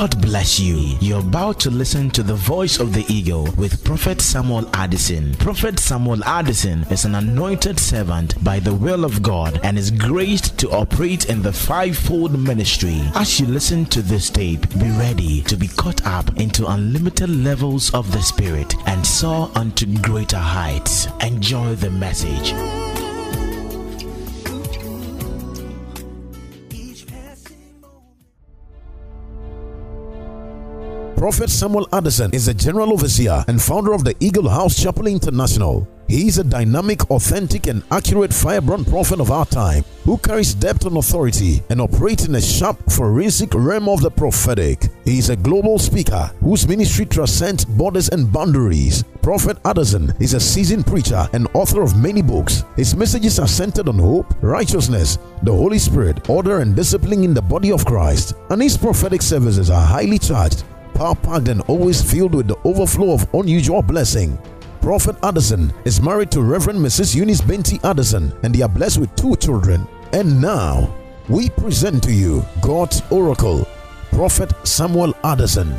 God bless you. You're about to listen to the voice of the eagle with Prophet Samuel Addison. Prophet Samuel Addison is an anointed servant by the will of God and is graced to operate in the fivefold ministry. As you listen to this tape, be ready to be caught up into unlimited levels of the Spirit and soar unto greater heights. Enjoy the message. Prophet Samuel Addison is the General Overseer and founder of the Eagle House Chapel International. He is a dynamic, authentic, and accurate firebrand prophet of our time who carries depth and authority and operates in a sharp, forensic realm of the prophetic. He is a global speaker whose ministry transcends borders and boundaries. Prophet Addison is a seasoned preacher and author of many books. His messages are centered on hope, righteousness, the Holy Spirit, order, and discipline in the body of Christ. And his prophetic services are highly charged power packed and always filled with the overflow of unusual blessing. Prophet Addison is married to Reverend Mrs. Eunice Benti Addison and they are blessed with two children. And now, we present to you God's Oracle, Prophet Samuel Addison.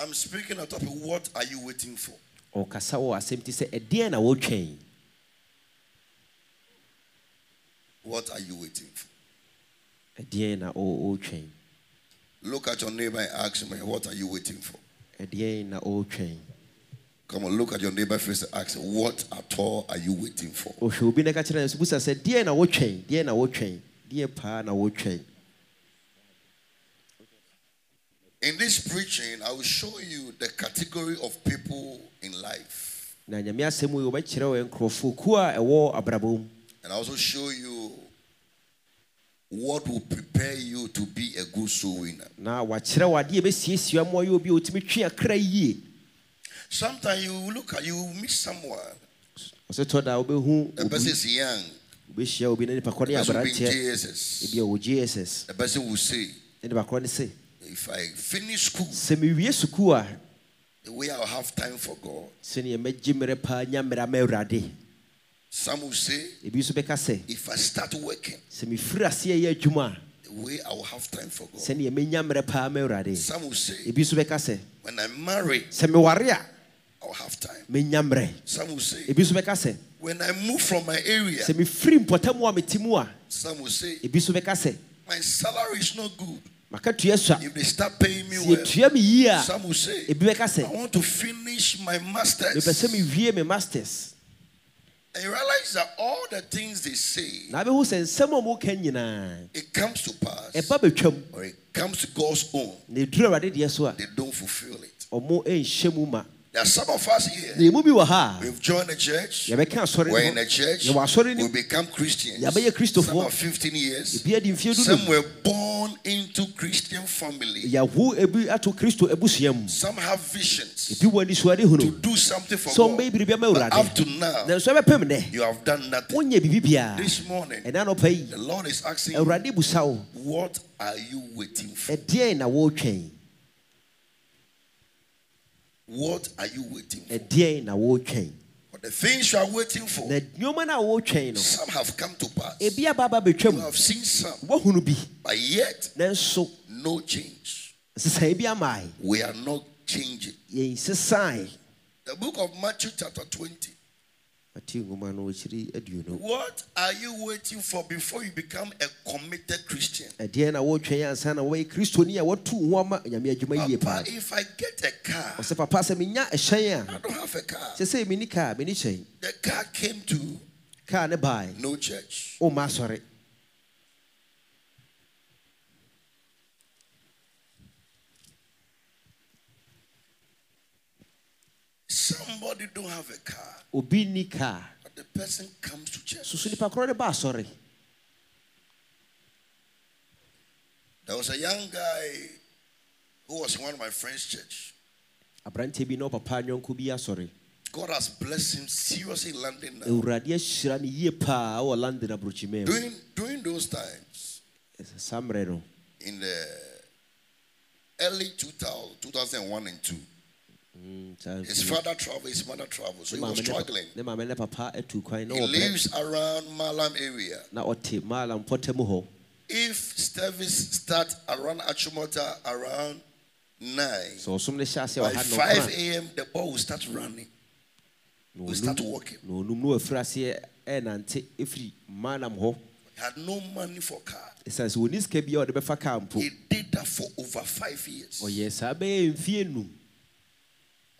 I'm speaking on topic. What are you waiting for? ɔkasa wɔ asɛm ti sɛ ɛdeɛn na wɔtwɛn What are you waiting for? ɛdeɛn na ɔ- ɔretwɛn Look at your neighbor and ask him, What are you waiting for? ɛdeɛn na ɔretwɛn Come on, look at your neighbor face and ask What at all are you waiting for? ɔhwɛ obi na ka kyerɛ no so busa sɛ deɛn na wɔtwɛn deɛn na wɔtwɛn deɛ paa na wɔtwɛn In this preaching, I will show you the category of people in life. Na nyame asɛm yi wɔbɛkyerɛ wɔ nkurɔfokuo a ɛwɔ abrabɔ mu And I also show you what will prepare you to be a good soul winner. na wakyerɛ wɔ bɛsiesie ama ɔyɛ obi a ɔtumi twe akra yie. Sometimes you look at you meet someone, ɔsɛ tɔ da wobɛhu the person is young, wobɛhyia obi na nipa ne person will be in aberanteɛ ebi a wɔ gss The person will say, ne nipa korɔ ne se If I finish school, sɛ mewie sukuu a the way I'll have time for God. sɛneɛ mɛgye mmerɛ paa nya mmerɛ ama awurade Some will say, ebi nso bɛka sɛ If I start working, sɛ mefiri aseɛ yɛ adwuma the way I will have time for God. sɛneɛ mɛnya mmerɛ paa ma awurade Some will say, ebi nso bɛka sɛ When I marry, sɛ meware a I'll have time. mɛnya mmerɛ Some will say, ebi nso bɛka sɛ When I move from my area, sɛ mefiri mpɔtamu a mete mu a some will say, ebi nso bɛka sɛ My salary is not good. maka tua sua If they start paying me well, yɛtua me yie a some will say, ebi bɛka I sɛ want to finish my mepɛ sɛ master's. mewie me masters And you realize that all the things they say, na abɛhu sɛ nsɛm a moka nyinaa it comes to pass, or it comes to God's own, na ɛduru awurade deɛ so they don't fulfill it. Ɔmo ɛnhyɛ mu ma There are some of us here, ɛmu bi wɔ we've joined a church, we're in a church, we become Christians. Some are 15 years. ebi adi mfeɛ Some were born into Christian family. yɛawo ebi ato kristo abusua mu Some have visions. Ebi wɔ anisoade to do something for sɛ God. ɔmbɛyɛ biribi ama But up to now, nanso ɛbɛpem dɛ you have done nothing. wonyɛ biribi biara This morning, ɛna nɔpa yi the Lord is asking you, awurade busa wo what are you waiting for? Ɛdeɛn na wɔretwɛn What are you waiting for? ɛdeɛn na wɔretwɛn For the things you are waiting for, na nneɛma no a wɔretwɛn no some have come to pass. ebi aba aba You have seen some, but yet no change. nsesae bi amae We are not changing. The book of Matthew, chapter 20. What are you waiting for before you become a committed Christian? ɛdeɛn na wɔretwɛn ansa na wɔyɛ kristoni a wɔto ho ama nyame adwuma yie paa Papa, if I get a car, ɔsɛ papa sɛ menya ɛhyɛn I don't have a car. sɛ sɛ meni kaa meni hyɛn The car came to no church. womma asɔre Somebody don't have a car, obi ni kaa but the person comes to church. nipa korɔ ne ba asɔre There was a young guy who was one of my friend's church. aberanteɛ bi nyɔnko bi asɔre God has blessed him seriously in London now. awurade ahyira no yie paa wɔ london During during those times, saa mmerɛ no in the early 2000, 2001 and 2, saa Mm, his father traveled, his mother traveled, so he was maame ne pa- struggling. ne maame ne papa atu kwan na He lives around Mallam area. na ɔte maala mpɔtam hɔ If service start around Achimota around 9, sɛ ɔsom no hyɛ ase by ɔha 5 a.m., the ball will start running. We start walking. na ɔnum na wafiri aseɛ ɛnante ɛfiri maalam He had no money for car. ɛsiane sɛ ɔni sika bia ɔde bɛfa kaa mpo He did that for over five years. Oh, ɔyɛ saa bɛyɛ mfie num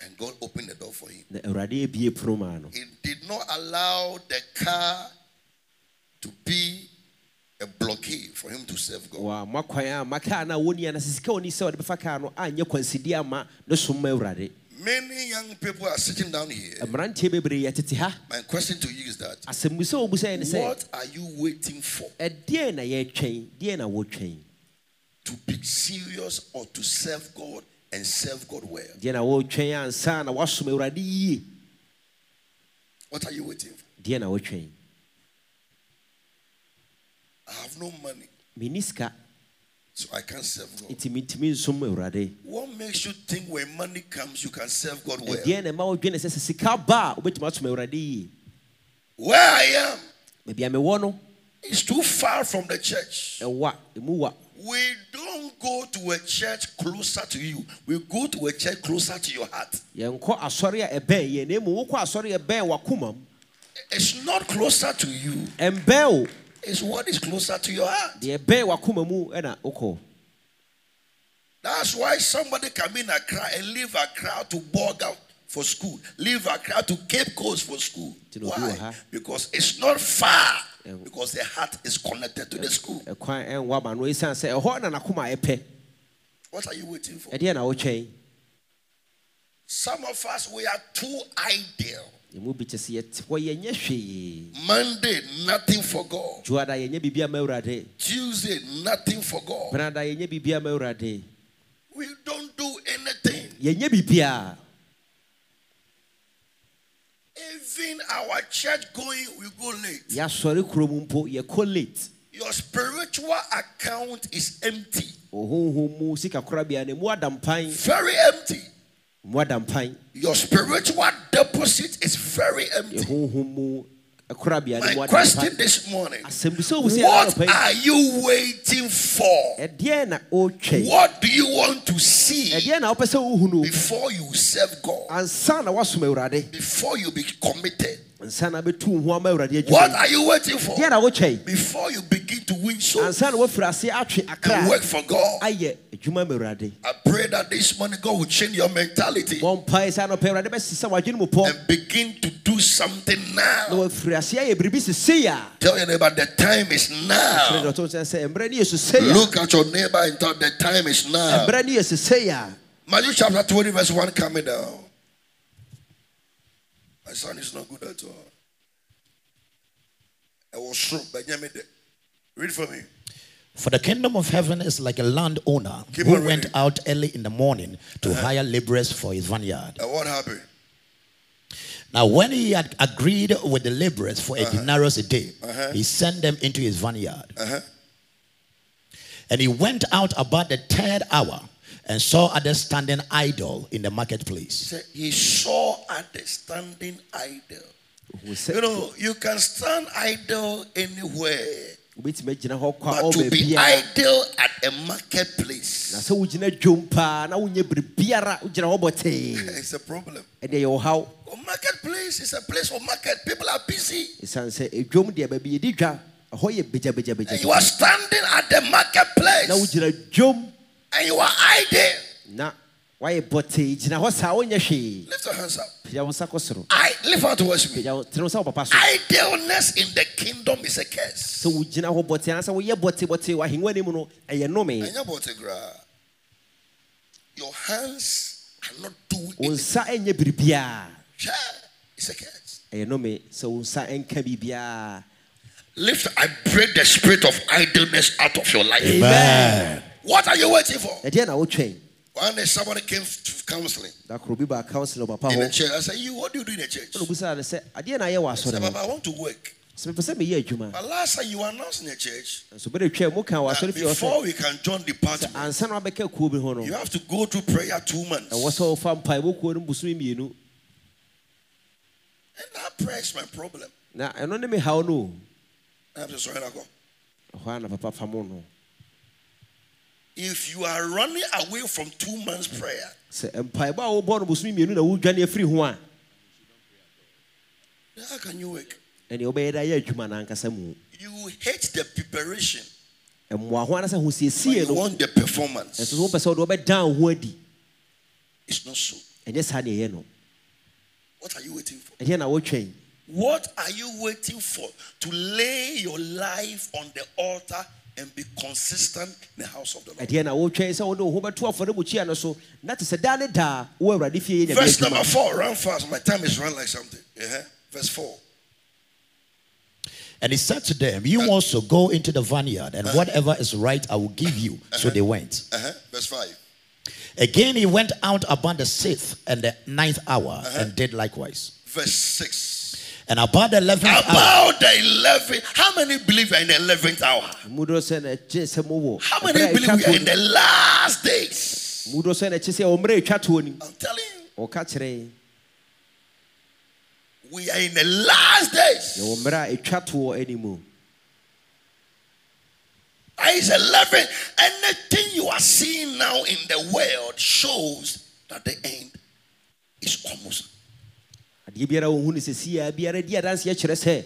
And God opened the door for him. na awurade abie pono maa no He did not allow the car to be a blockade for him to serve God. wama ma kaa no a wɔnia no sɛ sika ɔni sɛ ɔde bɛfa kaa no anyɛ kwansidie ama ne som ma awurade Many young people are sitting down here. mmeranteɛ bebree yɛtete ha My question to you is that asɛmmusa a wɔbusa yɛ ne sɛ what are you waiting for? ɛdeɛn na yɛtwɛn deɛn na wɔtwɛn To be serious or to serve God and serve God well? deɛ na wɔtwɛn ansa na woasom awurade yie What are you waiting for? deɛ na wɔtwɛn I have no money, menni sika so I can't serve God. nti mentumi nsom awurade What makes you think when money comes you can serve God well? ɛdeɛn na ɛma wodwene sɛ sɛ sika ba a wobɛtumi asom awurade yie Where I am baabi a mewɔ no is too far from the church. Ɛwa ɛmu wa We don't go to a church closer to you. We go to a church closer to your heart. yɛnkɔ asɔre a ɛbɛn yɛn na mmom wokɔ asɔre a ɛbɛn wakoma mu It's not closer to you. It's what is closer to your heart. deɛ ɛbɛn wakoma mu ɛna wokɔ That's why somebody can be in Accra and leave Accra to Bolga for school, leave Accra to Cape Coast for school. To know who Why? Because it's not far. Yeah. Because the heart is connected to the eh, school. Eh, ɛkwan ɛnwa eh, ma no ɛsiane sɛ ɛhɔ na nakoma ɛpɛ What are you waiting for? ɛdeɛ na wotwɛn Some of us we are too ideal. ɛmu bi kyɛ sɛ yɛte hɔ yɛnyɛ hwee Monday, nothing for God. dwoada yɛnyɛ biribia ma awurade Tuesday, nothing for God. benada yɛnyɛ biribia ma awurade We don't do anything. yɛnyɛ biribiaa Even our church going, we go late. yɛasɔre kurom mpo yɛkɔ late Your spiritual account is empty. ɔhonhom mu sika korabea no mu ada mpan Very empty. mu ada mpan Your spiritual deposit is very empty. ɛhonhom mu korabea no mu My question this morning asɛmbisa wo sɛ What are you waiting for? ɛdeɛn na ɔretwɛn What do you want to see ɛdeɛn na wopɛ sɛ before you serve God? ansa na woasom awurade Before you be committed? Ansa na bɛtu wo ho ama awurade What are you waiting for? deɛn na wotwɛn Before you begin to win souls ansa na woafiri ase atwe and work for God. ayɛ adwuma ma awurade I pray that this morning God will change your mentality bɔ mpae sɛ anɔpɛ awurade bɛsesa w'adwene mu pɔ and begin to do something now. wafiri ase ayɛ biribi sesei a Tell your neighbor the time is now. deɛ ɔtɔ sɛ sɛ mmerɛ ne yɛ sesei a Look at your neighbor and tell the time is now. mmerɛ ne yɛ sesei a Matthew chapter 20, verse 1 coming down. My son is not good at all. I was sure, Benjamin. Read for me. For the kingdom of heaven is like a landowner Keep who went out early in the morning to hire laborers for his vineyard. And what happened? Now, when he had agreed with the laborers for a denarius a day, Uh-huh. he sent them into his vineyard. Uh-huh. And he went out about the third hour and saw others standing idle in the marketplace. He saw at the standing idle. You know, you can stand idle anywhere, wobɛtumi agyina hɔ a but ɔwɔ to be idle at a na marketplace sɛ wogyina dwom paa na wonyɛ biribiara wogyina hɔ bɔtee is a problem. ɛdeɛ yɛ ɔhaw A marketplace is a place for market. People are busy. ɛsiane sɛ ɛdwom deɛ baabi yɛdi dwa ɛhɔ yɛ And you are standing at the marketplace na wogyina dwom and you are idle. na woayɛ bɔtee gyina hɔ saa wonyɛ hwee Lift your hands up. pagya wo nsa kɔ soro I lift out towards me. pagya wo tene wo nsa wɔ papa so Idleness in the kingdom is a curse. sɛ wogyina hɔ bɔtee anasɛ woyɛ bɔtee bɔtee wɔ ahengua anim no ɛyɛ nnome And you bought gra- Your hands are not doing wo it. nsa ɛnyɛ biribiaa It's a curse. ɛyɛ nnome sɛ wo nsa ɛnka biribiaa Lift. I break the spirit of idleness out of your life. Amen. What are you waiting for? ɛdeɛ na wotwɛn One day somebody came to counseling da koro bi baa council wɔ papa in the church. I said, You, what do you do in the church? ɛna obusaa no sɛ adeɛ na ayɛ wɔ I said, Papa, I want to work. sɛ mepɛ sɛ meyɛ adwuma But last time you announced in the church nso bɛde twɛ mu ka wɔ that asɔre fie hɔ before we can join sɛ department, ansa na wabɛka kuo bi ho you have to go through prayer two months. ɛwɔ sɛ wofa mpaebɔ kuo no bosome mmienu And that prayer is my problem. na ɛno ne me If you are running away from two months prayer, sɛ mpaebɔ a wobɔ no bosome mmienu na wodwane afiri ho a then how can you work? ɛneɛ wobɛyɛ dɛ ayɛ adwuma no ankasa mu You hate the preparation, ɛmmoa ho ana ho siesie you no want the performance. ɛso so wopɛ sɛ wode wobɛdan ho adi It's not so. ɛnyɛ saa ne ɛyɛ no What are you waiting for? ɛnyɛ na wotwɛn What are you waiting for? To lay your life on the altar and be consistent in the house of the Lord. ɛdeɛ na wotwɛn sɛ wode wo ho bɛto afɔremukyia no so na te sɛ daa ne daa wo awurade fie yɛ nyame Verse number four, run fast. My time is run like something. Uh-huh. Verse four. And he said to them, You also go into the vineyard, and whatever is right I will give you. So they went. Uh-huh. Verse five. Again, he went out about the sixth and the ninth hour and did likewise. Verse six. And about the eleventh hour, About the eleventh. How many believe we are in the eleventh hour? mudɔ sɛ na ɛkye sɛ mowɔ How many Ɛberɛ a believe ɛtwa we are in the last days? ni- mudɔ sɛ na ɛkye sɛ ɔmmerɛ ɛtwa toɔ nim I'm telling you, we are in the last days. yɛwɔ mmerɛ a ɛtwa toɔ animu Is 11. Anything you are seeing now in the world shows that the end is almost. Adeɛ biara wɔhu no sɛ siaa biara di adanseɛ kyerɛ sɛ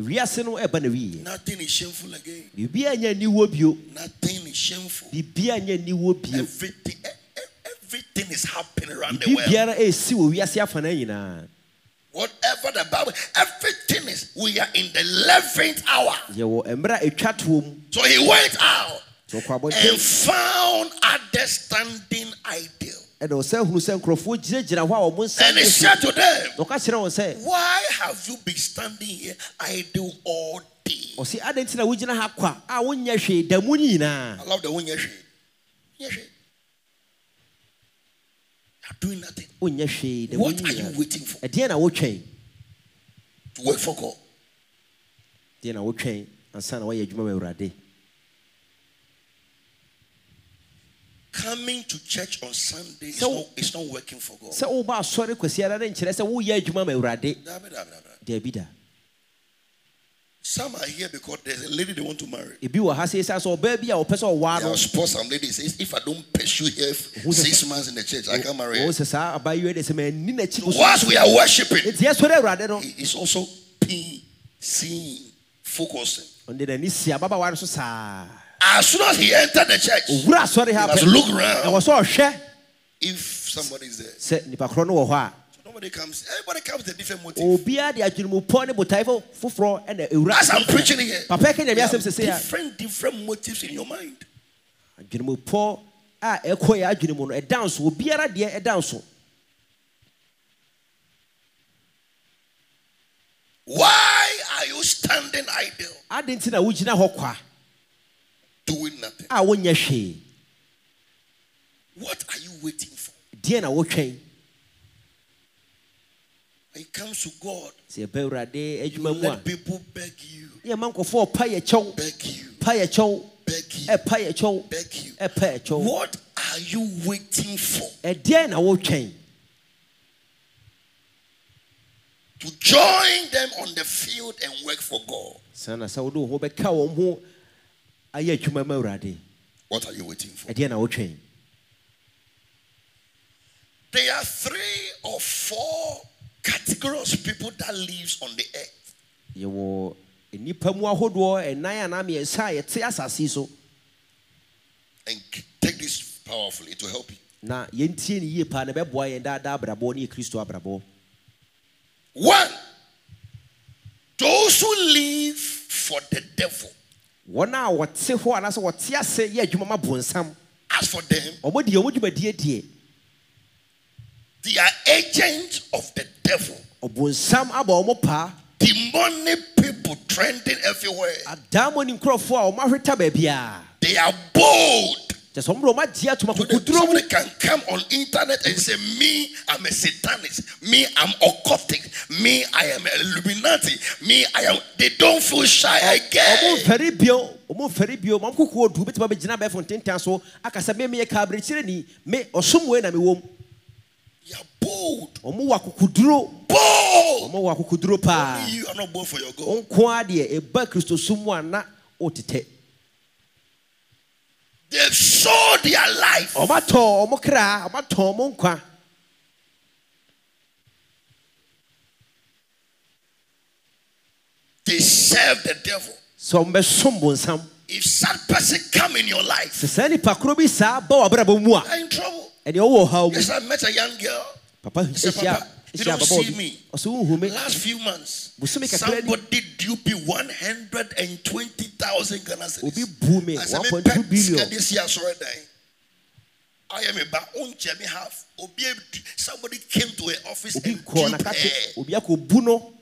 wiase no ɛba na wieɛ Nothing is shameful again. biribiaa nyɛ niwɔ bio Nothing is shameful. biribiaa nyɛ niwɔ bio Everything, e- e- everything is happening around the biribi world. biara ɛsi wɔ wiase afana nyinaa Whatever the Bible, everything is. We are in the 11th hour. yɛwɔ mmerɛ a ɛtwa toɔ So he went out and found others standing idle. Ɛna ɔsɛ hunu sɛ nkurɔfoɔ gyinagyina hɔ a ɔmo nsa And he said to them, na ɔka kyerɛ wɔn sɛ Why have you been standing here idle all day? ɔse adɛn nti na wogyina ha kwa a wonyɛ hwee? Da mu nyinaa. I love the one you You're doing nothing. wonyɛ hwee da mu What are you waiting for? ɛdeɛn na wotwɛn? To work for God. deɛ na wotwɛn ansa na woayɛ adwuma ma awurade Coming to church on Sunday is So- not, it's not working for God. sɛ woba asɔre kwasiara ne nkyerɛ sɛ woyɛ adwuma ma awurade Dabi, dabi, dabi. daabi da Some are here because there's a lady they want to marry. ebi wɔ ha sɛ sɛ ɔbaa bi a ɔpɛ sɛ ɔwaa no supposed some lady says, if I don't pursue here six months in the church, I can't marry her. sɛ saa abayewa de sɛ manni n'akyi bo so Whilst we are worshiping, enti yɛsɔre awurade no is also peeing, seeing, focusing. ɔde n'ani si ababaawa no so saa As soon as he entered the church, owura asɔre ha he must look around. Ɛwɔ sɛ ɔhwɛ. If somebody is there. sɛ nipa korɔ no wɔ hɔ a nobody comes, everybody comes with a different motive. obiara de adwenumupɔ ne botae fo- foforɔ ɛna ewura As I'm preaching here, papa ɛka nyame there asɛm are sese a different, different motives in your mind. adwenumupɔ a ɛkɔ yɛ adwene mu no ɛda nso obiara deɛ ɛda nso. Why are you standing idle, doing nothing? a wonyɛ What are you waiting for? deɛ na wotwɛn When it comes to God, you adwuma mu a let people beg you, ne yɛma nkɔfoɔ ɔpa yɛ kyɛw beg you, pa yɛ kyɛw beg you, ɛpa yɛ kyɛw beg you. ɛpa yɛ kyɛw What are you waiting for? ɛdeɛn na wotwɛn To join them on the field and work for God. What are you waiting for? There are three or four categories of people that lives on the earth. yɛwɔ nnipa mu ahodoɔ ɛnan anaa mmiɛnsa a yɛte asase so And take this powerfully to help you. na yɛntie ne yie paa na ɛbɛboa yɛn daadaa abrabɔ ne yɛ kristo abrabɔ One, those who live for the devil. Wɔn a wɔte hɔ anaasɛ wɔte ase yɛ adwuma ma bonsam As for them, ɔmo deɛ ɔmo dwumadie deɛ they are agents of the devil. ɔbonsam aba ɔmo paa Demonic people trending everywhere. adaamɔ ne nkurɔfoɔ a ɔmo ahweta baabiaa They are bold. Kyɛ sɛ ɔmo de ɔmo agye atoma So that kokoduro mu somebody can come on internet and say, Me, I'm a satanist. Me, I'm occultic. Me, I am Illuminati. Me, I am. They don't feel shy ɔmo again. mfɛre bio ɔmo mfɛre bio ma ɔmo koko odu bɛtuma bɛgyina abɛɛfo ntentan so akasa me meyɛ kaabirikyire ni me ɔsom wei na mewɔ mu You are bold. ɔmo wɔ akokoduro Bold. ɔmo wɔ akokoduro paa Only you are not bold for your goal. nko adeɛ ɛba kristo som mu a na ɔtetɛ They've sold their life. ɔmatɔ ɔmo kra ɔmatɔ ɔmo nkwa They serve the devil. sɛ ɔmo bɛsom bonsam If such person come in your life, sɛ saa nipa koro bi saa ba wɔ abrabɔ mu a you're in trouble. ɛdeɛ ɔwɔ ɔhaw mu Yes, I met a young girl. papa said, "Papa, you don't see me." ɔsɛ wohu me Last few months, Busumi kakra ni- somebody dupe 120,000 Ghana cedis. Obi bu me I said, 1.2 "Me pet This year, sorry. I am about unche me half. Somebody came to her office obi and kɔ na duped ka kyɛ her. obi akɔbu no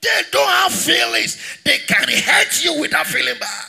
They don't have feelings. They can hurt you without feeling bad.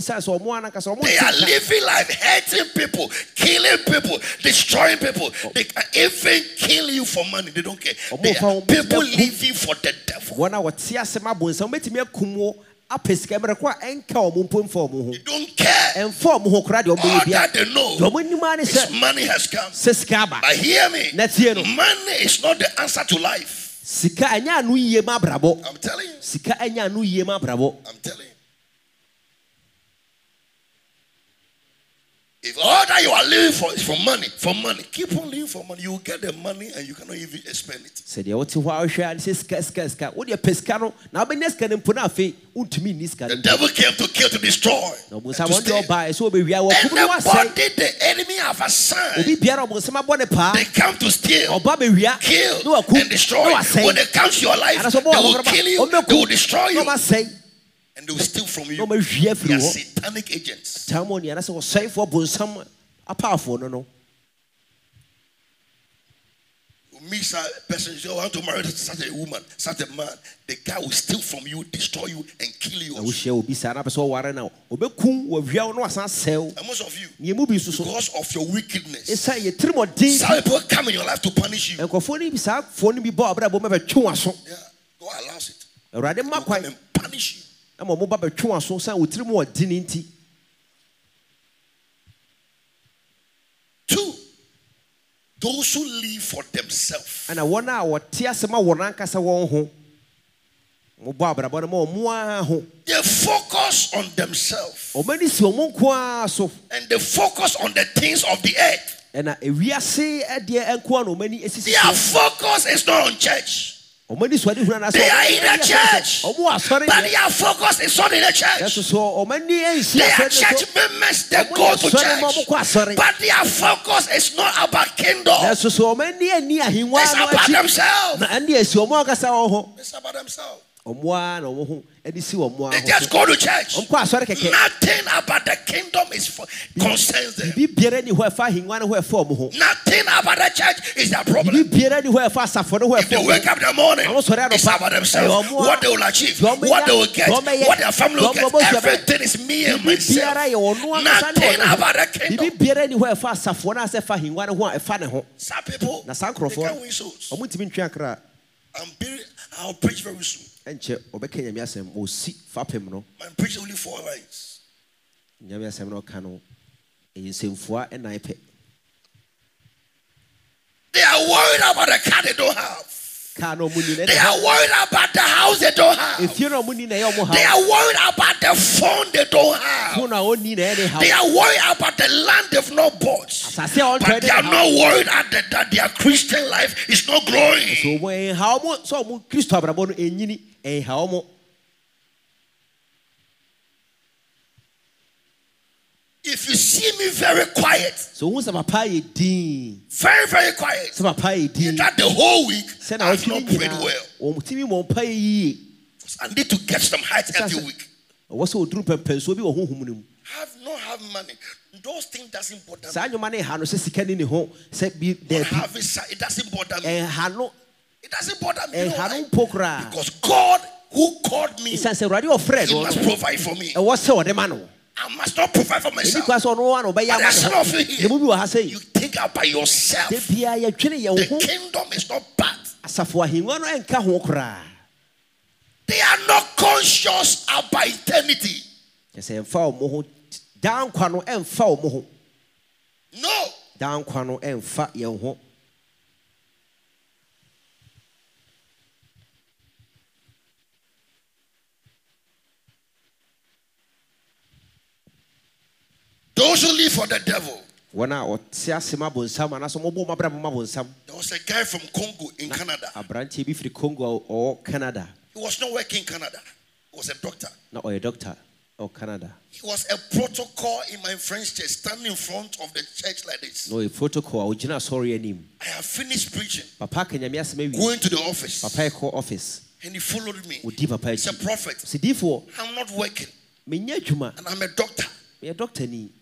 Kyɛ sɛ ɔmo ɔmo yɛ biribi atie wɔ a ɛha ɔmo mpo ɛsiane sɛ ɔmo anankasa ɔmo They are living life, hurting people, killing people, destroying people. Oh. They can even kill you for money. They don't care. They are people living for the devil. wɔn a wɔte asɛm abonsam wɔbɛtumi akum wo apɛ sika mmerɛ ko a ɛnka ɔmo mpo mfa ɔmo ho They don't care. ɛmfa ɔmo ho koraa deɛ ɔmo All yɛ bia that they know deɛ ɔmo anim ara ne is sɛ money has come. sɛ sika aba But hear me, Na tie no. money is not the answer to life. sika ɛnyɛ ano yie ma abrabɔ I'm telling you. sika ɛnyɛ ano yie ma abrabɔ I'm telling you. If all that you are living for is for money, for money, keep on living for money. You will get the money and you cannot even spend it. sɛdeɛ wote hɔ a wohwɛ a ne sɛ sika sika sika wodeɛ pɛ sika no na wobɛnya sika no mpo no afei wontumi nni sika no The devil came to kill, to destroy. na and ɔbonsam to wɔn deɛ steal. ɔbaeɛ sɛ wɔbɛwia wɔkum no the enemy have assigned, obi biara a ɔbonsam abɔ ne paa they come to steal, ɔba bɛwia kill, na wakum and destroy. wasɛe When they come to your life, they will kill you, they will destroy you, ɔmasɛe and they will steal from you. They are satanic agents. tamoni anaasɛ wɔsɛefoɔ bonsam apaafoɔ no no You meet a person, you "I want to marry such a woman, such a man. The guy will steal from you, destroy you, and kill you. na also. wohyia obi saa na apɛ sɛ ɔware no a ɔbɛkum wawia wo na wasan sɛe wo And most of you, neɛ mu bi nso so because of your wickedness, ɛsiane yɛ tirimɔden some people come in your life to punish you. no bi saa foɔ no bi bɔ abrabɔ ma bɛtwe wo aso Yeah, God allows it. awurade ma will kwan and punish you. Ma ɔmo ba bɛtwe wo aso sane wo tirim wɔ den nti Two, those who live for themselves. ɛna wɔn a wɔte asɛm a wɔn ankasa wɔn ho mobɔ abrabɔ no ma ɔmo ara ho They focus on themselves ɔmo ani si ɔmo nko ara so and they focus on the things of the earth. ɛna ewiase ɛdeɛ nko ara na ɔmo ani esisi Their focus is not on church. Ɔmo ani so ade huna na so They are in the church, ɔmo wɔ asɔre but their focus is not in the church. so ɔmo ani ɛnsi They are church members, they go to asɔre ma ɔmo church, but their focus is not about kingdom. ɛso so ɔmo ani ani ahengua It's about themselves. na ɛne esi ɔmo ankasa wɔn ho It's about themselves. Ɔmo ara na ɔmo ho ɛde si ɔmo They just go to church. ɔmo kɔ asɔre kɛkɛ Nothing about the kingdom is for, concerns them. bibi biara ni hɔ ɛfa ahengua no ho ɛfa ɔmo ho Nothing about the church is their problem. biara ni hɔ ɛfa asafo no ho If they wake up in the morning, it's about themselves. What they will achieve, what they will get, what their family will get. mọ̀ bó ṣe bẹ̀. Everything is me and myself. yɛ ɔno ankasa ne Nothing about the kingdom. bibi biara ni hɔ ɛfa asafo no asɛ fa ahengua no ho a ɛfa ne ho Some people, they can't win souls. ɔmo ntumi ntwe akra I'm I'll preach very soon. Ɛnkyɛ ɔbɛka nyame asɛm ɔsi fapem no I'm preaching only four lines. nyame asɛm no ɔka no ɛyɛ nsɛmfua ɛnan pɛ They are worried about the car they don't have. kaa na ɔmo ni na They ɛna are worried about the house they don't have. efie na ɔmo ni na ɛyɛ ɔmo They ha are worried about the phone they don't have. fone a ɔni na ɛyɛ ne ha They are worried about the land they've not bought. asase a ɔntɔ But they ɛde are ha not worried at the, that their Christian life is not growing. so ɔmo ɛha eh, ɔmo sɛ ɔmo kristo abrabɔ no ɛnyini ɛha ɔmo If you see me very quiet, so ohun sɛ papa very, very quiet, sɛ papa yɛ din that the whole week sɛ I've na not prayed well. wɔn timi mɔ mpa yɛ I need to get some height every week. ɔwɔ sɛ oduru pɛmpɛnsuo bi wɔ honhom no mu Have not have money. Those things doesn't bother me. saa nnwoma no ɛha no sɛ sika ne ne ho sɛ bi daabi having sa- it doesn't bother me. ɛha no It doesn't bother me. Eh, no why? Because God who called me, ɛsiane sɛ awurade ɔfrɛ He oh. must provide for me. ɛwɔ sɛ ɔde ma I must not provide for myself. kwa sɛ ɔno wa na ɔbɛyɛ But there's some of you here. ɛmu bi wɔ ha sɛ You think think about yourself. da biara yɛdwene yɛn The kingdom is not bad. asafo ahengua no ɛnka ho koraa They are not conscious about eternity. kyɛ sɛ ɛmfa wɔn ho daa nkwa no ɛmfa wɔn ho No. daa nkwa no ɛmfa yɛn ho Those who live for the devil. wɔn a wɔte ase ma bonsam anaasɛ wɔbɔ wɔn abira ma bonsam There was a guy from Congo in Canada. aberanteɛ bi firi congo a canada He was not working in Canada. He was a doctor. na a doctor ɔwɔ canada He was a protocol in my French church, standing in front of the church like this. No, a protocol a ɔgyina asɔre anim I have finished preaching, papa ka nyame asɛm awie going to the office, papa office and he followed me. He's a prophet. I'm not working, and I'm a doctor. meyɛ doctor ni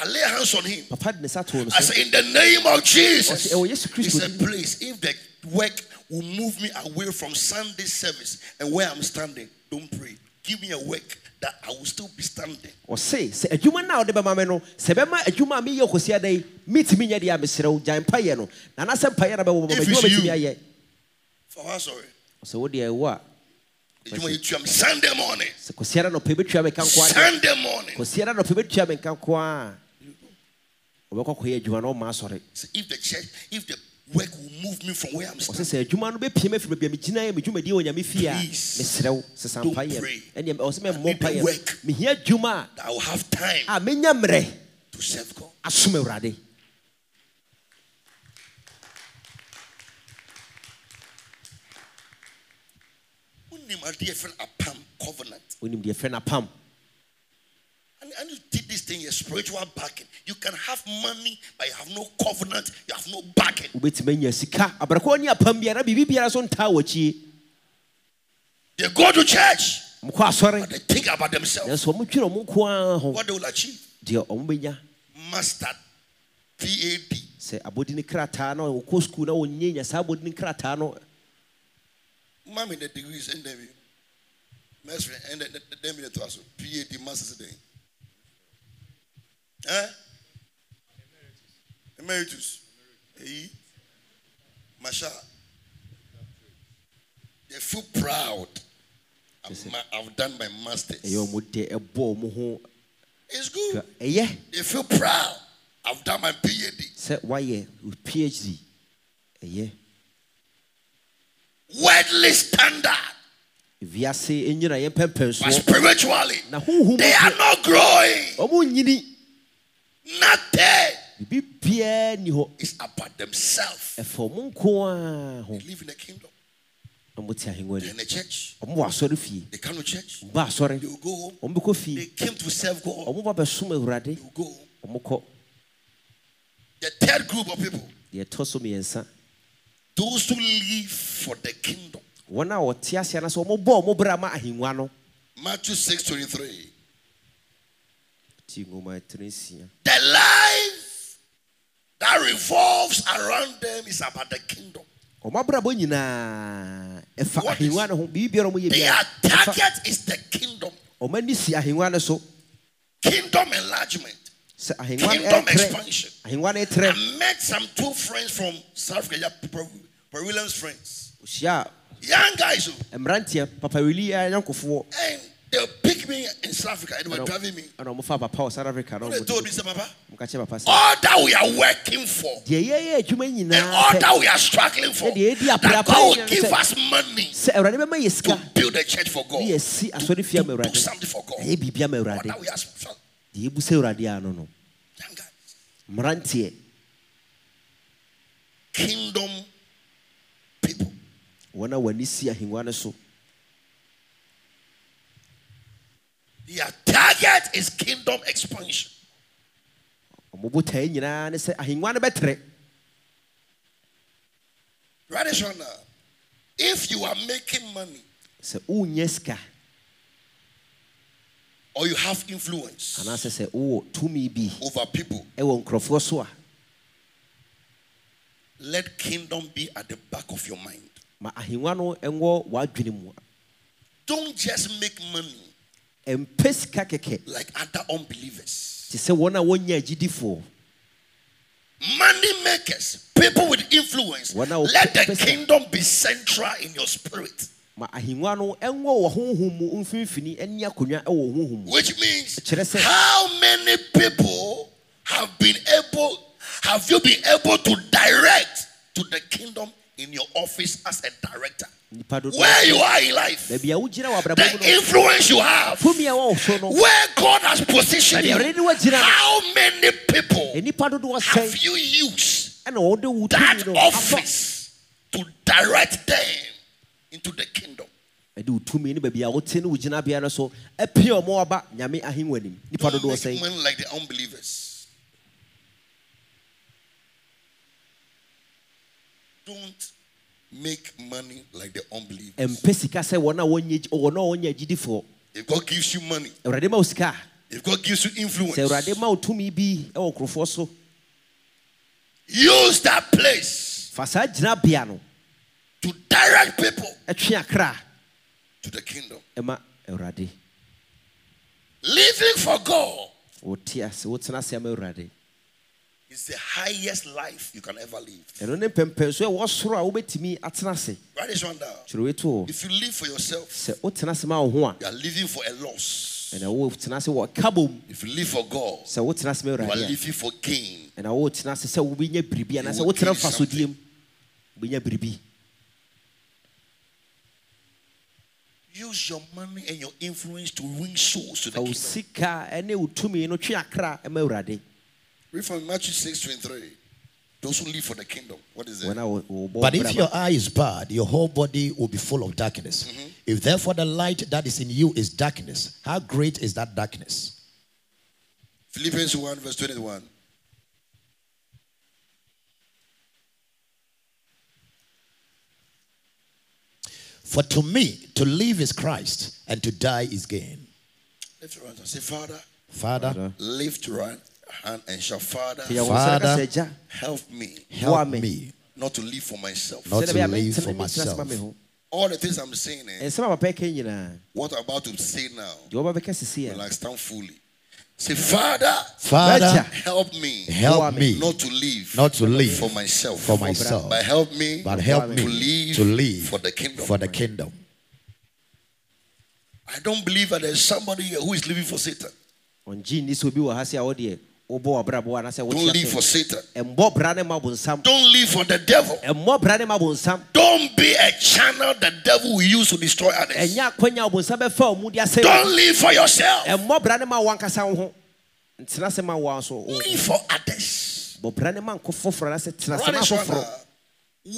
I lay hands on him. papa de ne sa too no I say, in the name of Jesus. He said, please, if the work will move me away from Sunday service and where I'm standing, don't pray. Give me a work that I will still be standing. Oh, ɔse sɛ adwuma no a wode bɛma me no sɛ bɛma adwuma a meyɛ kɔsi ada yi metumi nyɛ deɛ a mesrɛ wo gyae mpayɛ no na anasɛ mpayɛ no bɛwɔ If adwuma you. ayɛ For what, sorry? Oh, ɔsɛ a Did you want to Sunday morning? sɛ kɔsiara nɔpɛ bɛtua me ka nko a Sunday morning. Kɔsiara nɔpɛ bɛtua me nka nko a ɔbɛkɔ kɔyɛ adwuma no ɔma asɔre See, if the church, if the work will move me from where I'm standing, sɛ adwuma no bɛpie me afiri baabi a megyina yɛ medwumadie wɔ nyame fie a Please, mesrɛ wo sesa don't pray. I the work. that I will have time ah, a a menya mmerɛ to serve God. Wonim adeɛ fɛ no apam covenant. wonim deɛ fɛ no apam And, and you did this thing, your spiritual backing. You can have money, but you have no covenant, you have no backing. wobɛtumi anya sika abrɛkɔ ne apam biara biribi biara so They go to church, but they think about themselves, nanso ɔmo dwene ɔmo nko ara what they will achieve. deɛ ɔmo bɛnya Mustard, PAD. sɛ abɔdini krataa no ɔkɔ sukuu na ɔnyɛ nya saa abɔdini krataa no Mommy, the degrees master and then then minute to us PAD masters then. Eh? Emeritus. Hey. Masha. They feel proud. I've, ma- I've done my masters. ɛyɛ ɔmo dɛ ɛbɔ ɔmo ho It's good. ɛyɛ They feel proud. I've done my PhD. sɛ woayɛ wo phd ɛyɛ Worldly standard. wiase nyina yɛ But mpɛmpɛnsoɔ spiritually, na honhom they are not growing. Nothing is about themselves. They live in a kingdom. They're in a church. They come to church. They will go home. They came to serve God. They will go The third group of people. Those who live for the kingdom. Matthew 6 23. The life that revolves around them is about the kingdom. ɔmo abrabɔ nyinaa ɛfa What is- ahengua no ho biribi biara ɔmo yɛ Their target is the kingdom. ɔmo ani si ahengua no so Kingdom enlargement. Kingdom expansion. ahengua no ɛtrɛ I met some two friends from South Africa, Per- Williams friends. Young guys, oh, mmeranteɛ papa wili a eh, nyankofoɔ and they picked me in South Africa and they were driving me. ɛna ɔmo fa papa wɔ south africa na They told me, say, Papa, ɔmo ka kyerɛ papa sɛ all that we are working for deɛ yɛyɛ adwuma and nyinaa all pɛ that we are struggling for, Ɛdeɛ yɛdi that God will give us money sɛ awurade bɛma yɛ to build a church for God. ne yɛsi asɔre fie ama To do something for God. ɛyɛ biribi ama All awurade that we are struggling. sɛ awurade ano no guys. mmeranteɛ Kingdom people. wɔn a wɔani si ahengua no so Their target is kingdom expansion. ɔmo botae nyinaa ne sɛ ahengua no bɛtrɛ Right this one now. If you are making money or you have influence anaasɛ sɛ wowɔ tumi bi over people, ɛwɔ nkurɔfoɔ so a let kingdom be at the back of your mind. ma ahengua no ɛwɔ w'adwene mu Don't just make money ɛmpɛ sika kɛkɛ like other unbelievers. te sɛ wɔn a wɔnyɛ agyidifoɔ money makers, people with influence. Wɔn a wɔpɛ- Let the kingdom be central in your spirit, ma ahengua no ɛnwɔ wɔ honhom mu mfimfini ɛne akonnwa ɛwɔ honhom mu which means how many people have been able, have you been able to direct to the kingdom in your office as a director? Where you are in life, baabi a wogyina wɔ abrabɔ mu the influence you have, tumi a ɛwɔ wo so no where God has positioned Baabi a Awurade you, de wagyina no. how many people have you used ɛna wɔde wo that tumi no. afɔ office to direct them into the kingdom? ɛde wo tumi ne baabi a wote ne wo gyinabea no so. Apie ɔmo aba nyame ahengua anim nipa Don't dodoɔ sɛn like the unbelievers. Don't make money like the unbelievers. ɛmpɛ sika sɛ wɔn a wɔnyɛ wɔn a wɔnyɛ agyidifoɔ If God gives you money, awurade ma wo sika a if God gives you influence, sɛ awurade ma wo tumi bi ɛwɔ nkurɔfoɔ so. use that place fa saa gyinabea no to direct people to the kingdom. Living for God wote ase wotena ase ama awurade is the highest life you can ever live. ɛno ne mpɛmpɛnso a ɛwɔ soro a wobɛtumi atena ase. Write this one down. kyerɛ wei to hɔ If you live for yourself, sɛ wotena ase ma wo ho a you are living for a loss. ɛna wotena ase wɔ kabom If you live for God, sɛ wotena ase ma you are living for gain. a ɛna wotena ase. Sɛ wobɛnya biribi anaasɛ will wotena gain mfasodie mu wobɛnya biribi Use your money and your influence to win souls to the kingdom. Read from Matthew 6 23. Those who live for the kingdom. What is wɔn it? a wɔ- wɔbɔ But if your eye is bad, your whole body will be full of darkness. Mm-hmm. If therefore the light that is in you is darkness, how great is that darkness? Philippians 1 verse 21. For to me, to live is Christ, and to die is gain. Lift your hand and say, Father, Father, lift your hand and shout, Father, Nti Father, ɛka sɛ, help me help Boa me. me not to live for myself. not to live for mentena ase ma myself. All the things I'm saying, eh, ɛnsɛm a papa ka nyinaa what I'm about to say now, deɛ wɔbɛbɛka sisi will a I stand fully. Say, Father, Father, help me help me not to live not to live for myself, for myself, but help me but help me to me live to live for the kingdom. for the kingdom. I don't believe that there's somebody here who is living for Satan. Ɔngye nni sɛ obi wɔ ha sɛ a wodeɛ wobɔ w'abrabɔ anaasɛ Don't live for Satan. ɛmmɔ bra ne ma bonsam Don't live for the devil. ɛmmɔ bra ne ma bonsam Don't be a channel the devil will use to destroy others. ɛnyɛ akwanya a bonsam bɛfa wo mu de asɛ Don't live for yourself. ɛmmɔ bra ne ma wo ankasa wo ho ntena sɛ ma wo a so wo- Live for others. bɔ bra ne ma nko foforɔ anaasɛ tena sɛ What ma is one, foforɔ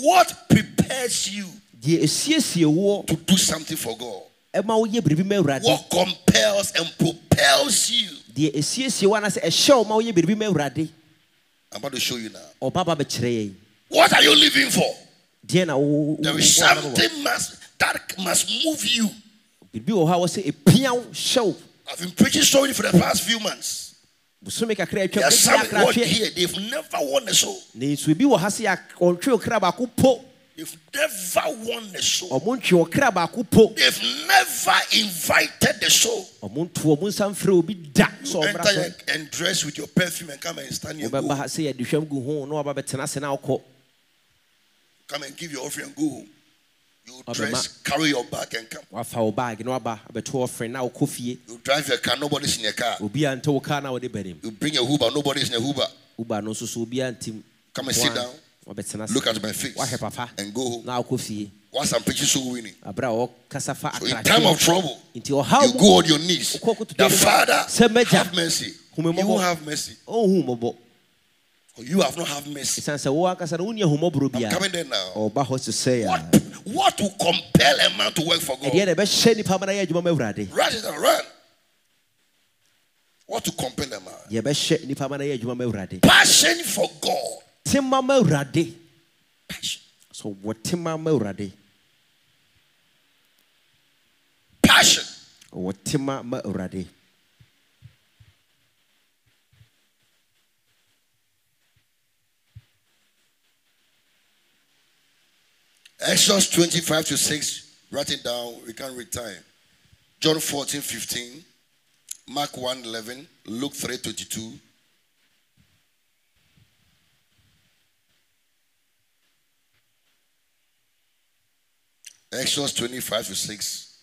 What prepares you deɛ ɛsiesie woɔ to do something for God? Ɛma woyɛ biribi ma awurade What compels and propels you? deɛ ɛsiesie wo anaasɛ ɛhyɛ wo ma woyɛ biribi ma awurade I'm about to show you now. ɔba ba bɛkyerɛ yɛn What are you living for? deɛ na wo- wo- There is something must, that must move you. biribi wɔ hɔ a wɔ sɛ ɛpia wo I've been preaching story for the past few months. bosome kakra atwa There's some word atwe here, they've never won a soul. Na nso bi wɔ ha sɛ yɛ- ɔntwe wo kra baako po They've never won a soul. ɔmo ntwe wo kra baako po They've never invited the soul. ɔmo nto ɔmo nsa mfrɛ obi da sɛ Enter ɔmmra here so and dress with your perfume and come and stand here. Go. ha sɛ yɛde hwam gu ho na waba bɛtena ase na wokɔ Come and give your offering and go home. You dress, carry your bag and come. wafa wo baage na waba abɛto ɔfrɛ na wokɔ fie You drive your car, nobody's in your car. obi a nte wo kaa na wode banim You bring your Uber, nobody's in a Uber. woba no nso so obi Come and sit down. Look at my face and go home. Once I'm preaching so winning. aberɛ a ɔkasa fa So in time of trouble, you go on your knees. The. Father, have mercy. You have mercy. mmɔbɔ You have not have mercy. ɛsiane sɛ wo ankasa no wonni ahummɔborɔ I'm coming there now. ɔba hɔ te sɛ What, what will compel a man to work for God? ɛdeɛ na ɛbɛhyɛ nnipa ma no yɛ adwuma ma awurade Run. What to compel a man? yɛbɛhyɛ nnipa ma no yɛ adwuma ma awurade Passion for God. Tema ma awurade Passion. so wɔtema ma awurade Passion. wɔtema ma awurade Exodus 25 to 6. Write it down. We can't read. John 14, 15. Mark 1, 11. Luke 3, 22. Exodus 25 to 6,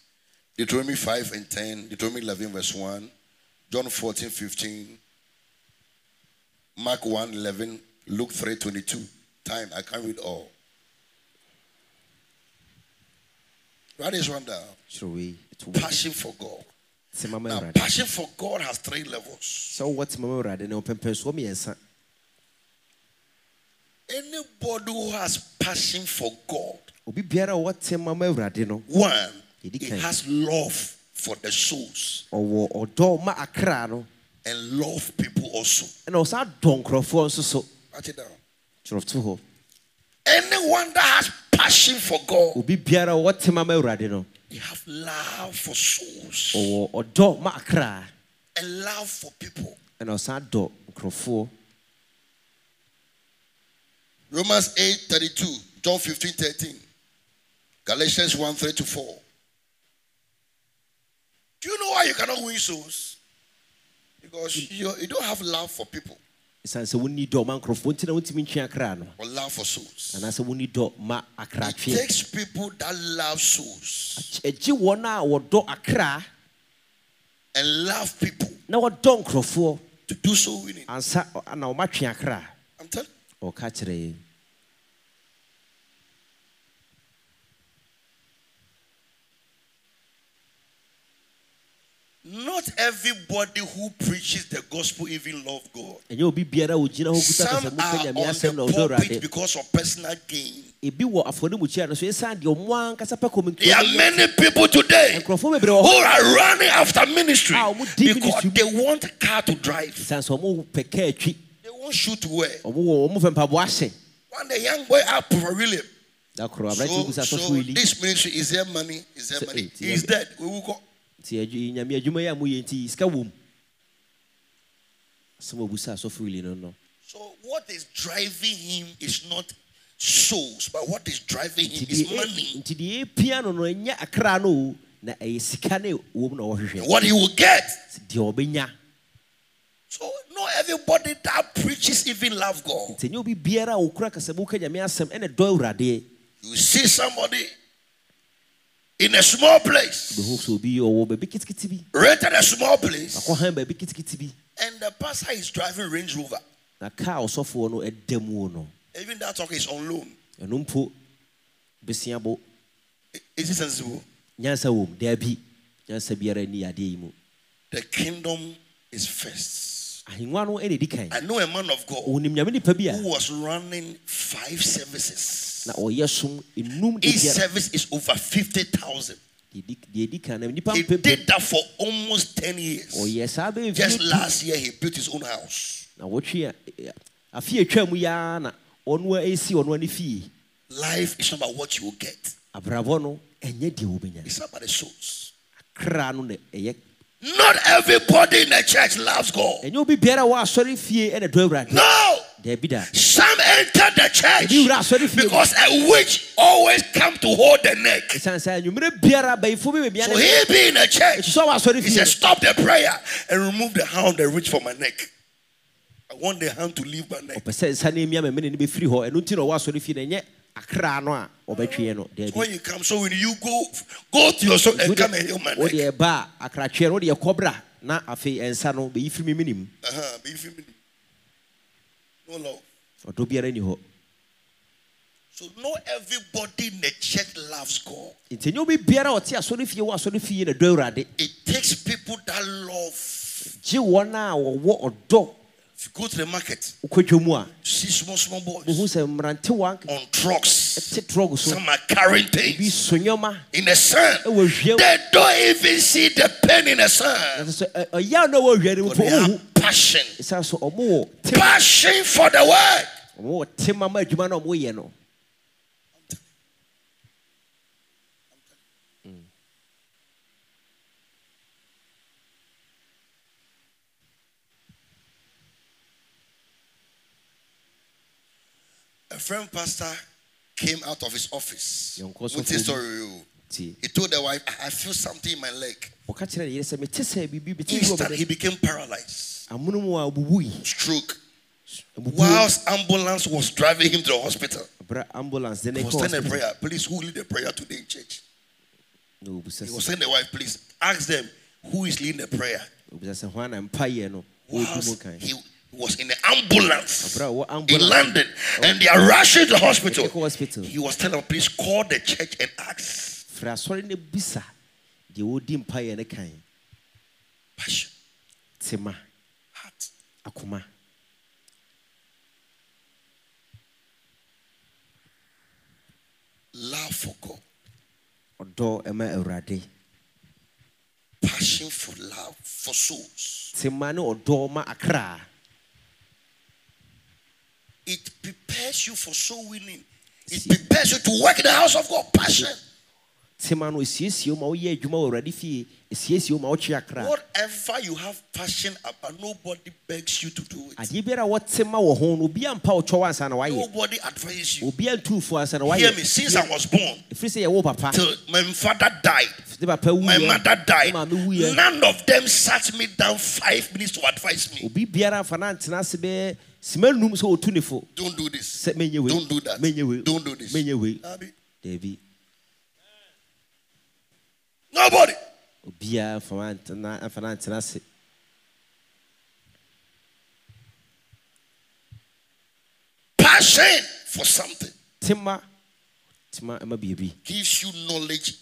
Deuteronomy 5 and 10, Deuteronomy 11 verse 1, John 14 15, Mark 1 11, Luke 3 22. Time, I can't read all. Write this one down. kyerɛ wei ɛto wo Passion for God. Now, passion for God has three levels. sɛ wowɔ tema ma awurade na wɔpɛmpɛnsoɔ mmiɛnsa Anybody who has passion for God, obi biara a ɔwɔ tema ma awurade no one, Did he he come? has love for the souls. ɔwɔ ɔdɔ ma akra no. And love people also. ɛna ɔsan dɔ nkurɔfoɔ nso so. Write it down. Anyone that has passion for God, obi biara a ɔwɔ tema ma awurade no. you have love for souls. ɔwɔ ɔdɔ ma akra. And love for people. ɔsan dɔ nkurɔfoɔ. Romans 8 32, John 15 13, Galatians 1 3 to 4. Do you know why you cannot win souls? Because you, you don't have love for people ɛsiane sɛ wonni dɔ ma nkurɔfoɔ nti na wontumi ntwe akra no or love for souls. anaasɛ wonni dɔ ma It takes people that love souls agye wɔn a wɔdɔ akra and love people na wɔdɔ nkurɔfoɔ to do so winning. ansa na ɔmatwe akra I'm telling you. ɔka kyerɛ yɛn Not everybody who preaches the gospel even love God. ɛnyɛ obi biara a ogyina Some kasa mu ka are on the pulpit because of personal gain. ebi wɔ afɔnemukyia no so ɛsiane deɛ ɔmo ankasa pɛ There are many people today nkurɔfoɔ bebree wɔ who are running after ministry Ah, because they want a car to drive. ɛsiane sɛ ɔmo pɛ kaa atwi They want shoe to wear. ɔmo wɔ ɔmo fɛ mpaboa hyɛ One day, young boy asked Prophet William. So, so this ministry is there money? Is there money? eh, He is dead. We will go. Nti nyame adwuma yi a moyɛ nti sika wɔ mu sɛm ɔbusa sɔfo wili no no So what is driving him is not souls, but what is driving him is money. nti deɛ ɛpia no no ɛnyɛ akra no o na ɛyɛ sika ne na ɔhwehwɛ What he will get. deɛ ɔbɛnya So not everybody that preaches even love God. nti ɛnyɛ obi biara a ɔkura kasamu ka nyame asɛm ɛne dɔ awurade You see somebody in a small place, bɛhu sɛ obi ɔwɔ baabi kitikiti bi rented a small place, akɔhan baabi kitikiti bi and the pastor is driving Range Rover. na kaa ɔsɔfoɔ no ɛda mu no Even that talk is on loan. ɛno mpo besia bo I- Is it sensible? nyansa wɔ mu daabi nyansa biara ni adeɛ yi mu The kingdom is first. Ahengua no ɛna ɛdi kan I know a man of God ɔnim nyame nipa bi a who was running five services. na ɔyɛ som enum de Each service is over 50,000. deɛ ɛdi- deɛ ɛdi kan na nipa He did that for almost 10 years. ɔyɛ saa bɛyɛ Just last year, he built his own house. na wɔtwe a afe atwa mu yaa na ɔno ɛsi ɔno ani fie Life is not about what you will get, abrabɔ no ɛnyɛ deɛ wobɛnya it's about the souls. Kra no na ɛyɛ Not everybody in the church loves God. ɛnyɛ obi biara wɔ asɔre fie ɛna dɔ awurade No! daabi da Some enter the church Ebi wura asɔre fie because a witch always come to hold the neck. ɛsiane sɛ biara bayifo bi bebia So he be in the church. ɛti sɛ wɔ asɔre He said, Stop the prayer and remove the hand of reach for my neck. I want the hand to leave my neck. ɔpɛ sɛ nsa no mia mamene no bɛfiri hɔ ɛno nti na ɔwɔ asɔre fie no ɛnyɛ akra no a ɔbɛtweɛ no When you come, so when you go, go to your soul and come and heal my neck. ɛba a akratweɛ no wode ɛkɔbra na afei ɛnsa no bɛyi firi me menim. But if you- No love. ɔdɔ biara ni hɔ So not everybody in the church loves God. nti ɛnyɛ obi biara a ɔte asɔre fie wɔ asɔre fie na dɔ awurade It takes people that love. Gye wɔn a wɔwɔ ɔdɔ If you go to the market, wokɔtwa mu a you see small, small boys on trucks. te trɔg so Some are carrying things in the sun. They don't even see the pain in the na sun. sɛ ɛ- ɔyaw na ɛwɔ hwɛ no But they have passion. ɛsiane so ɔmo wɔ te Passion for the word. ɔmo wɔ te mama adwuma na ɔmo yɛ no A friend pastor came out of his office. Yɔnko What's his story? oh? He told the wife, I I feel something in my leg. ɔka kyerɛ ne yere sɛ mete sɛ biribi bɛti bi wɔ Instant, he became paralyzed. amono mu a ɔbubui Stroke. Whilst ambulance was driving him to the hospital, ambulance ne He was sending a prayer. Please, who lead the prayer today in church? He was saying the wife, please ask them who is leading the prayer. obisa sɛ hwan na mpayɛ no wɔdi mu Whilst he was in the ambulance. Abrɛ a wɔ in ambulance? London oh. and they are rushing to the hospital. He was telling them, please call the church and ask. firi asɔre no bisa. Deɛ wɔdi mpayɛ no kan Passion, heart. akoma love for God, ɔdɔ ɛma awurade passion for love for souls. tema ne ɔdɔ ma akraa It prepares you for soul winning. It prepares you to work in the house of God. Passion. Tema no esiesie wo ma woyɛ adwuma wɔ awurade fie esiesie wo ma wotwe akra Whatever you have passion about, nobody begs you to do it. adeɛ biara wɔte ma wɔ ho no obia mpa wotwɔ wo ansa na wayɛ Nobody advises you. obia ntumfo ansa na Hear me. Since I was born ɛfiri sɛ yɛwo papa till my father died, my mother died, none of them sat me down five minutes to advise me. obi biara mfa no antena ase bɛyɛ sima num sɛ ɔtu ne fo Don't do this. sɛ menyɛ wei Don't do that. Don't do this. menyɛ wei Abi, daabi Nobody. Obiara mfa no antena mfa no antena ase Passion for something tema tema ɛma biribi gives you knowledge.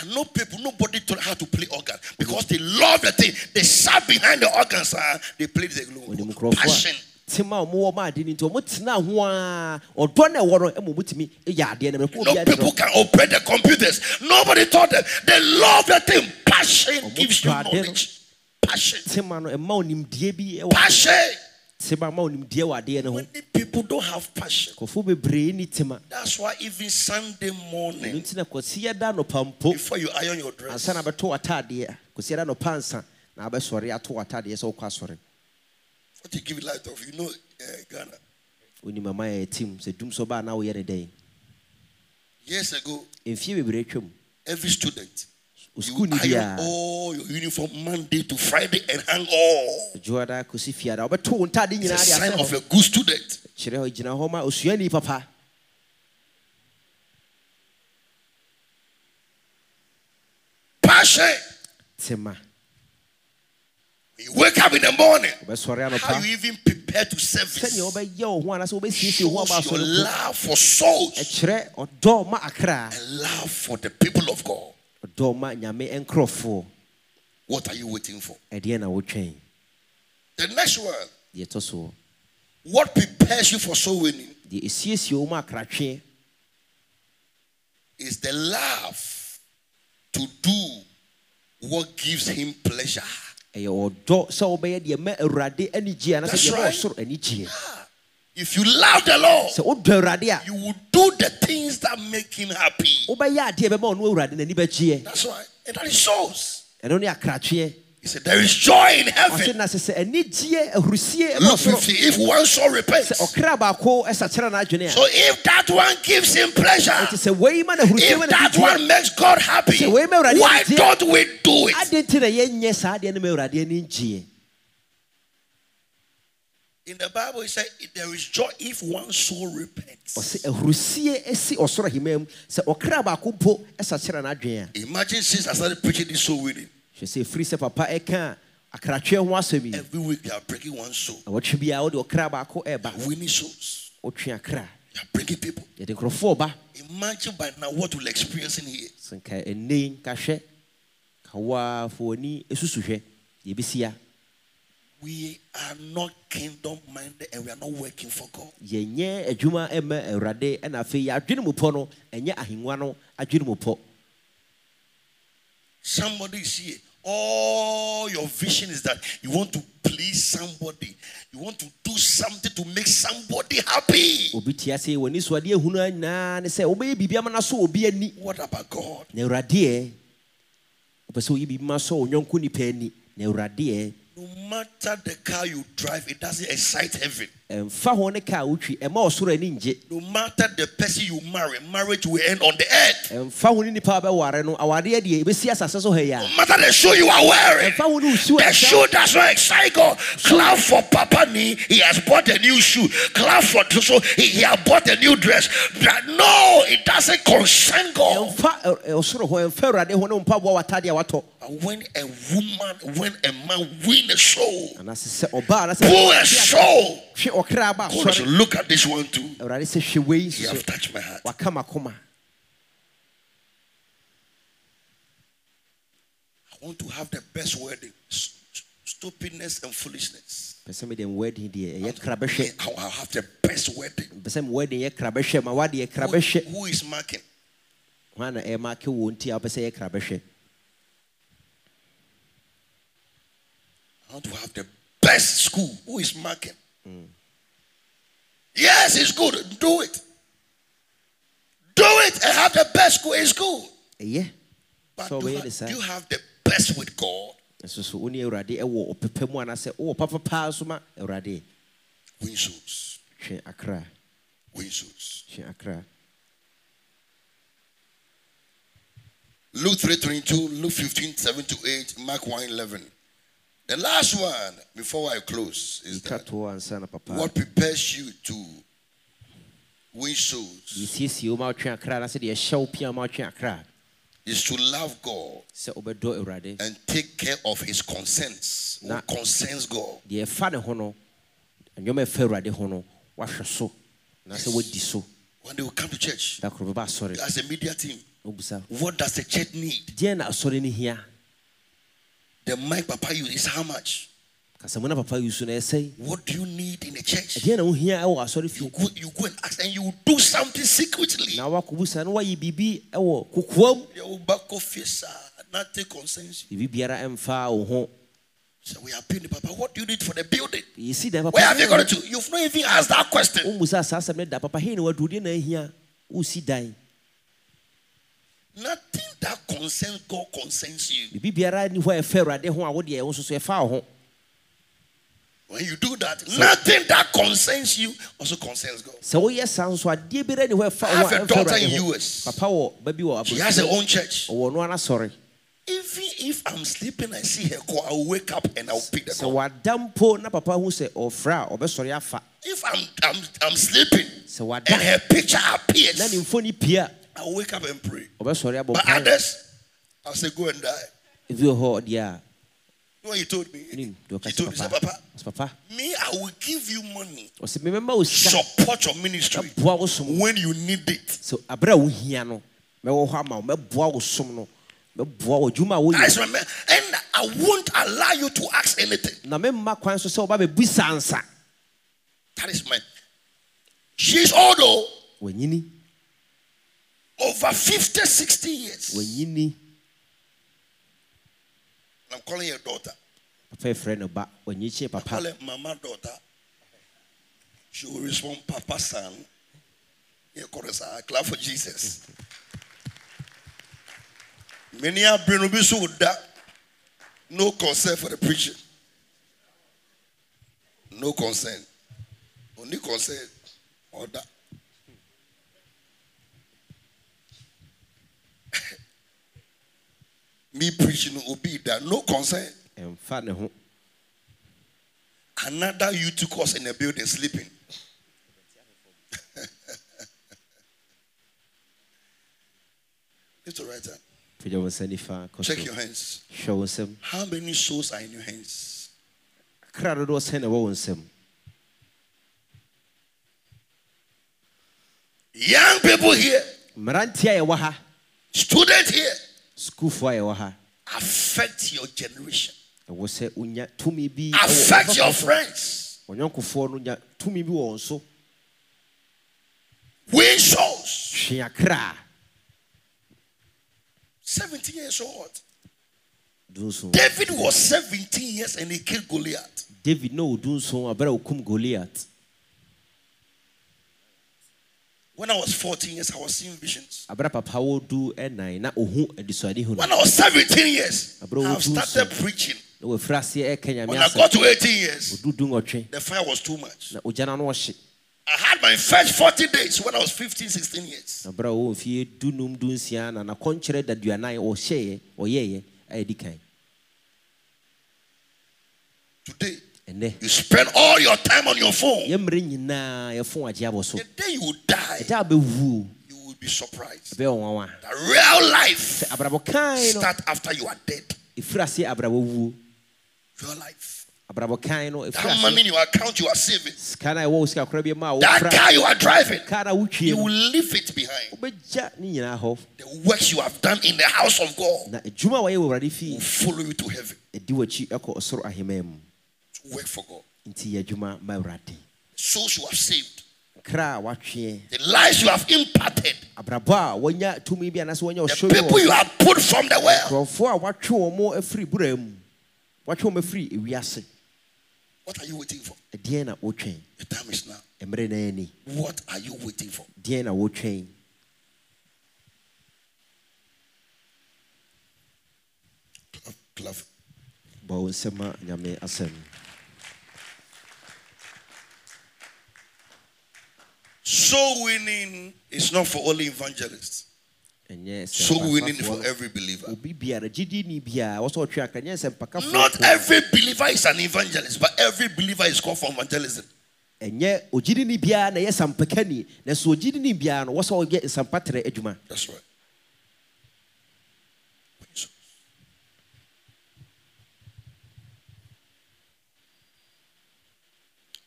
I know people, nobody taught how to play organ because they love the thing. They sat behind the organs, uh, they played the ɔnim glow. Passion. a tema a ɔmowɔ ma ade no nti ɔmotena ho a ɔdɔ no ɛwɔ no ma ɔmotumi yɛ adeɛ no mɛkɔ No obiara people can operate the computers. Nobody taught them. They love the thing. Passion gives you knowledge. Passion. tema no ɛma onimdie bi ɛwɔ Passion. tema ma onimdie wɔ adeɛ no ho Many people don't have passion. bebree ni That's why even Sunday morning, nti na kɔsi yɛda nɔpa mpo before you iron your dress, ansa na bɛto w'atadeɛ kɔsi yɛda nɔpa ansa na abɛsɔre ato w'atadeɛ sɛ wokɔ asɔre what you give it light of, you know, uh, Ghana. onim ama yɛ tim sɛ dum so baa na woyɛ ne dɛn Years ago, mfie bebree twam every student, you osukuu ni iron all your uniform Monday to Friday and hang all. adwoada kɔsi fiada wobɛto wo ntade It's a sign of a good student. kyerɛ hɔ gyina hɔ ma osuani papa Passion. tema You wake up in the morning. How you even prepare to service wobɛyɛ wo ho anaasɛ wobɛsiesie wo ho aba shows your love for souls ɛkyerɛ ɔdɔ ma akra and love for the people of God. ɔdɔ ma nyame nkurɔfoɔ What are you waiting for? ɛdeɛ na wotwɛn The next one. deɛ ɛtɔ so What prepares you for soul winning deɛ ɛsiesie wo ma akratwe is the love to do what gives him pleasure. Ɛyɛ ɔdɔ sɛ wobɛyɛ deɛ ma awurade anigye anaasɛ That's deɛ ma right. ɔsoro anigyeɛ If you love the Lord, sɛ wodɔ awurade a you will do the things that make him happy. wobɛyɛ adeɛ bɛma ɔno awurade n'ani bɛgyeɛ That's right. And that is shows. Ɛno ne akratweɛ He said, There is joy in heaven. na sɛ sɛ anigyeɛ ahurusie ɛma Look, if one soul repents. sɛ ɔkra baako ɛsakyerɛ So if that one gives him pleasure, ɛnti sɛ wei ma no ahurusie if that one makes God happy, Sɛ wei ma Awurade why don't we do it? adɛn na yɛnyɛ saa adeɛ no ma awurade ani ngyeɛ In the Bible, it said there is joy if one soul repents. ɔsɛ ahurusie asi ɔsoro ahema mu sɛ ɔkra baako mpo ɛsakyerɛ n'adwene a Imagine since I started preaching this soul winning, hwɛ sɛ ɛfiri sɛ papa ɛka akratweɛ ho asɛm yi every week they are breaking one soul, na wɔtwe biara wode ɔkra baako ɛba winning souls. wotwe akra They are breaking people. yɛde nkurɔfoɔ ba Imagine by now what we'll experience in here. sɛ nka ɛnei nka hwɛ ka woa fa w'ani ɛsusu hwɛ yɛbɛsia We are not kingdom minded and we are not working for God. yɛnyɛ adwuma ɛma awurade ɛna afei yɛadwene mu pɔ no ɛnyɛ ahengua no adwene mu pɔ Somebody is here. All your vision is that you want to please somebody. You want to do something to make somebody happy. obi tia sɛ w'ani so adeɛ ahunu nyinaa ne sɛ wobɛyɛ biribi ama no so obi ani What about God? na awuradeɛ wopɛ sɛ woyɛ biribi ma sɔ wo nyɔnko nipa ani na awuradeɛ No matter the car you drive, it doesn't excite heaven. Eh, ɛmfa ho ne kaa wotwi eh, ɛma ɔsoro ani ngye No matter the person you marry, marriage will end on the earth. Eh, ɛmfa ho ne nipa a bɛware no awadeɛ deɛ ɛbɛsi asase so ha yi a No matter the shoe you are wearing, ɛmfa ho ne wosu the shoe does not excite God. Clap for Papa Ni, he has bought a new shoe. Clap for so he, he has bought a new dress. But no, it doesn't concern God. ɛ- ɔsoro ho ɛmfa awurade ho ne mpaboa watadeɛ watɔ when a woman, when a man win a soul, anaasɛ sɛ ɔbaa anasɛ pull a soul. Hwe ɔkra God said, look at this one too. awurade sɛ hwɛ wei You have touched my heart. I want to have the best wedding. Stupidness and foolishness. pɛ sɛ mede wedding deɛ ɛyɛ kra bɛhwɛ I have the best wedding. pɛ sɛ wedding yɛ kra bɛhwɛ ma wadeɛ Who- who is marking? hɔ na ɛma ke wɔ nti a wopɛ sɛ yɛ kra bɛhwɛ I want to have the best school. Who is marking? Mm. Yes, it's good. Do it. Do it and have the best school. It's good. Yeah. But So do, you have, do you have the best with God? nso so eh, wo ne awurade ɛwɔ ɔpepa mu anaasɛ wowɔ papa paa so ma awurade eh, Win souls. hwɛ akra Win souls. hwɛ akra Luke 3.22, Luke 15, 7 to 8, Mark 1, 11. The last one, before I close, is that toɔ ansa na papa what prepares you to win souls yɛsiesie wo ma wotwe akra anaasɛ deɛ ɛhyɛ wo pia ma wotwe akra is to love God sɛ wobɛdɔ awurade and take care of his concerns. What concerns God? deɛ ɛfa ne ho no nneɔma ɛfa awurade ho no wahwɛ so anaasɛ wadi so When they will come to church, da koro bɛba asɔre as a media team, what does the church need? deɛn na asɔre no hia The mic Papa use is how much? kasamu na papa yi so na ɛsɛe What do you need in the church? deɛn na wohia ɛwɔ asɔre You go, you go and ask, and you will do something secretly. na wakɔbusa na woayɛ biribi ɛwɔ eh, kokoam You will back off yes, sir. Nothing concerns you. biribi biara ɛmfa wo ho So we are paying the Papa. What do you need for the building? yɛsi dan papa Where have you got to? You've not even asked that question. womusa saa asɛm no da papa hei na waduru deɛ na ahia wosi dan Nothing that concerns God concerns you. biribi biara ni hɔ a ɛfa awurade ho a wodeɛ wo nso so ɛfa wo ho When you do that, nothing that concerns you also concerns God. sɛ woyɛ saa nso adeɛ biara ni hɔ a ɛfa I have a daughter in US. papa wɔ ba bi wɔ She has her own church. ɔwɔ no ana sɔre Even if I'm sleeping, I see her call, I'll wake up and I'll pick the call. wada mpo na papa hu sɛ ɔfrɛ a ɔbɛsɔre afa If I'm, I'm, I'm sleeping wada and her picture appears, mfoni pie a I'll wake up and pray. But others, I'll say, go and die. ebi wɔ hɔ deɛ a You know what he told me? He told me, say, papa Papa, me, I will give you money. ɔsɛ memɛma wo sika Support your ministry wo when you need it. So, aberɛ a wohia no mɛwɔ hɔ ama wo mɛboa wo som no mɛboa wo adwuma a That's woyɛ my man. And I won't allow you to ask anything. na memma kwan so sɛ woba bɛbusa ansa That is my. She's old, though, wanyini over 50, 60 years. I'm calling your daughter. papa yɛfrɛ no ba wanyikyi Call papa mama daughter. She will respond, Papa son. Yeah, chorus, ah, clap for Jesus. Many are bring will be so that no concern for the preaching. No concern. Only concern order. Me preaching will be that no concern. ɛmfa ne ho Another you took us in the building sleeping. Lift your right hand. pagya wo nsa nifa kɔ Check your hands. hwɛ wo nsam How many souls are in your hands? kra dodoɔ sɛn na ɛwɔ wo Young people here, mmeranteɛ a yɛwɔ students here, sukuufoɔ a yɛwɔ ha affect your generation. ɛwɔ sɛ wonya tumi bi Affect your friends. ɔnyɔnkofoɔ no nya tumi bi wɔ wɔn so Win souls. twe akra 17 years old. dunson David was 17 years and he killed Goliath. david na ɔdunson aberɛ a ɔkum goliat When I was 14 years, I was seeing visions. aberɛ a papa wɔdu ɛnan na ɔhu adisuade hu no When I was 17 years, I've do started preaching. na wafiri aseɛ ɛka nyame When I got to 18 years, ɔdu du nwɔtwe the fire was too much. na ogya no ano ɔhye I had my first 40 days when I was 15, 16 years. na berɛ a wɔwɔ mfie dunum dunsia na nakɔnkyerɛ daduanan ɔhyɛeɛ ɔyɛeɛ a ɛdi kan Today, you spend all your time on your phone. yɛ mmerɛ nyinaa yɛfo agye abɔ so The day you die, ɛgya a bɛwuo you will be surprised. The real life sɛ abrabɔ kan no start after you are dead. ɛfiri aseɛ abrabɔ wuo Real life. abrabɔ kan no ɛfiri That money your account you are saving. a ɛwɔ wo sika kora bi ma a That car you are driving, you will leave it behind. wobɛgya ne nyinaa hɔ The works you have done in the house of God na adwuma a wɔyɛ wɔ awurade will follow you to heaven. Work for God. nti yɛ adwuma ma awurade Souls you have saved, kra a watweɛ the lives you have imparted, abrabɔ a wɔanya tumi bi anaasɛ wɔanya the people you have put from the well. nkurɔfoɔ a watwe wɔn mo afiri bura mu watwe wɔn afiri ewiase What are you waiting for? ɛdeɛn na wotwɛn The time is now. mmerɛ na ani What are you waiting for? deɛn na wotwɛn Clap, clap. bɔ wo nsɛm a nyame asɛm Soul winning is not for only evangelists. Soul winning is for every believer. obi biara gyidi ni biara wɔsɛ ɔtwe akra nyɛ sɛ mpakafoɔ Not every believer is an evangelist, but every believer is called for evangelism. ɛnyɛ ogyidi ni biara na ɛyɛ sampakani na sɛ ni biara no wɔsɛ ɔyɛ nsampatrɛ adwuma That's right.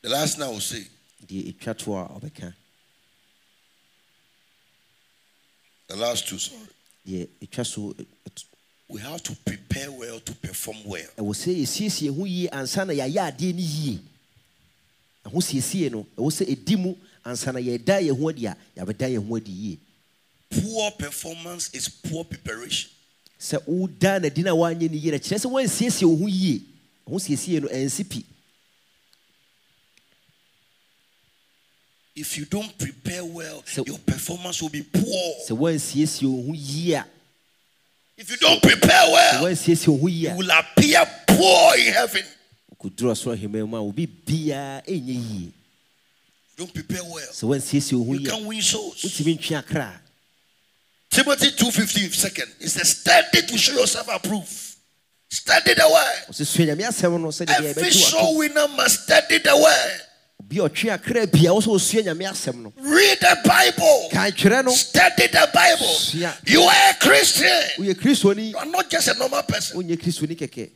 The last I will say deɛ ɛtwa to a ɔbɛka the last two, sorry. deɛ ɛtwa so We have to prepare well to perform well. ɛwɔ sɛ yɛsiesie ho yie ansa na yɛayɛ adeɛ no yie ɛho siesie no ɛwɔ sɛ ɛdi mu ansa na yɛda yɛn ho adi a yɛabɛda yɛn ho adi yie Poor performance is poor preparation. sɛ woda no adi no a woanyɛ no yie no kyerɛ sɛ woansiesie wo ho yie ho siesie no ɛnsi pi If you don't prepare well, So- your performance will be poor. So woansiesie wo ho yie a If you don't prepare well, woansiesie wo ho yie you a will appear poor in heaven. kɔduru ɔsoro ahemmaa mu a obi biara ɛnyɛ yie don't prepare well. So wo ho You yie a can't win souls. wotumi ntwe akra Timothy 2.15 second. It says, study to show yourself approved. Study the word. ɔsɛ sua nyame asɛm no sɛdeɛ Every soul winner must study the word. Obi a ɔtwe akra bia wo sɛ ɔsua nyame asɛm no Read the Bible. kan twerɛ no Study the Bible. You are a Christian. You are not just a normal person. wonyɛ kristoni kɛkɛ